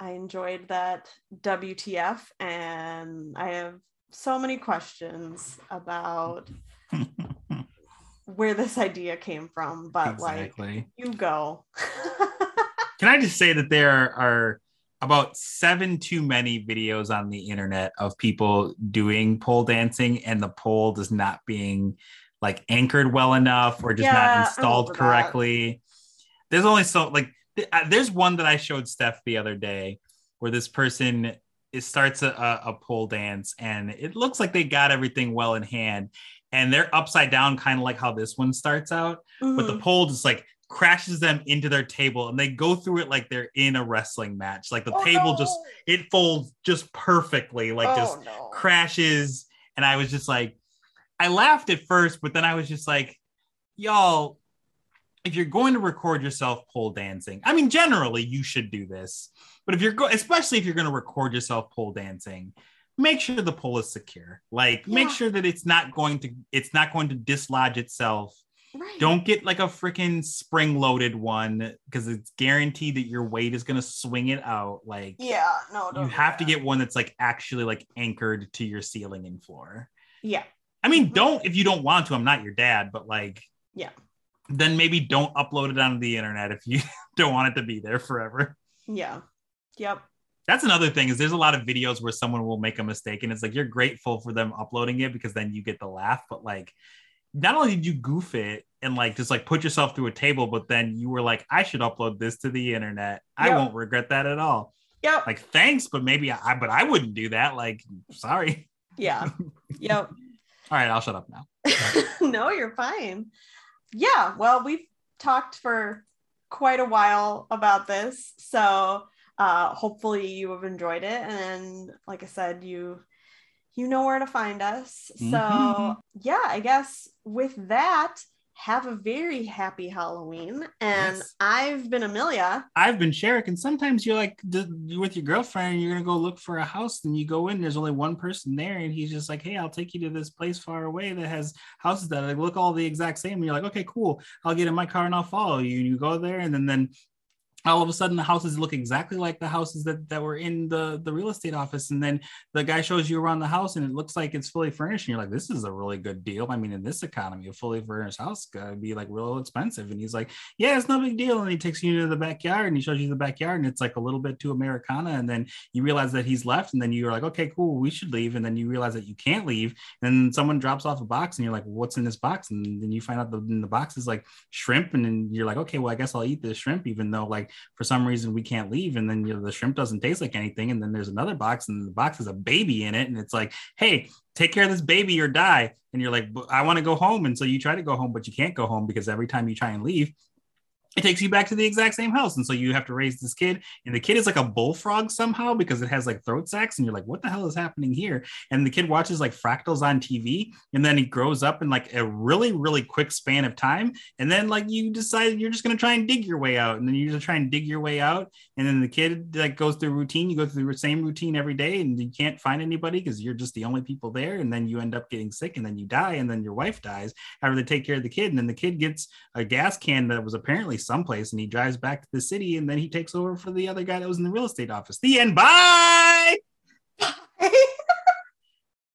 i enjoyed that wtf and i have so many questions about where this idea came from but like you go. Can I just say that there are about seven too many videos on the internet of people doing pole dancing and the pole just not being like anchored well enough or just Yeah, not installed over that. correctly. There's only so like th- uh, there's one that I showed Steph the other day where this person it starts a, a, a pole dance and it looks like they got everything well in hand and they're upside down kind of like how this one starts out but the Mhm. pole just like crashes them into their table and they go through it like they're in a wrestling match. Like the Oh, table just it folds just perfectly like Oh, just no. crashes. And i was just like i laughed at first but then i was just like y'all if you're going to record yourself pole dancing i mean generally you should do this but if you're go especially if you're going to record yourself pole dancing make sure the pole is secure. Like make sure that it's not going to it's not going to dislodge itself right. don't get like a freaking spring loaded one because it's guaranteed that your weight is going to swing it out like yeah no you have to get one that's like actually like anchored to your ceiling and floor yeah i mean Mhm. don't if you don't want to i'm not your dad but like Yeah. then maybe don't upload it onto the internet if you don't want it to be there forever yeah yep that's another thing is there's a lot of videos where someone will make a mistake and it's like you're grateful for them uploading it because then you get the laugh but like not only did you goof it and like just like put yourself through a table but then you were like i should upload this to the internet i Yeah. won't regret that at all yep like thanks but maybe i but i wouldn't do that like sorry yeah yep all right i'll shut up now no, you're fine. Yeah, well, we've talked for quite a while about this. So uh hopefully you have enjoyed it. And like I said, you you know where to find us. So Mhm. yeah, I guess with that, have a very happy Halloween. And Yes. I've been Amelia. i've been Sherrick, and sometimes you're like you're with your girlfriend and you're gonna go look for a house and you go in there's only one person there and he's just like hey i'll take you to this place far away that has houses that like, look all the exact same and you're like okay cool i'll get in my car and i'll follow you and you go there and then then all of a sudden the houses look exactly like the houses that, that were in the, the real estate office. And then the guy shows you around the house and it looks like it's fully furnished. And you're like, this is a really good deal. I mean, in this economy, a fully furnished house gotta be like real expensive. And he's like, yeah, it's no big deal. And he takes you to the backyard and he shows you the backyard and it's like a little bit too Americana. And then you realize that he's left and then you're like, okay, cool, we should leave. And then you realize that you can't leave. And then someone drops off a box and you're like, what's in this box? And then you find out the, the box is like shrimp. And then you're like, okay, well, I guess I'll eat this shrimp, even though like for some reason we can't leave and then you know the shrimp doesn't taste like anything and then there's another box and the box has a baby in it and it's like hey take care of this baby or die. And you're like i want to go home. And so you try to go home but you can't go home because every time you try and leave it takes you back to the exact same house. And so you have to raise this kid, and the kid is like a bullfrog somehow because it has like throat sacs, and you're like, what the hell is happening here? And the kid watches like fractals on TV, and then he grows up in like a really, really quick span of time. And then like you decide you're just gonna try and dig your way out, and then you just try and dig your way out. And then the kid like goes through routine, you go through the same routine every day, and you can't find anybody because you're just the only people there, and then you end up getting sick, and then you die, and then your wife dies. However, they take care of the kid, and then the kid gets a gas can that was apparently someplace and he drives back to the city and then he takes over for the other guy that was in the real estate office. The end. Bye. Bye.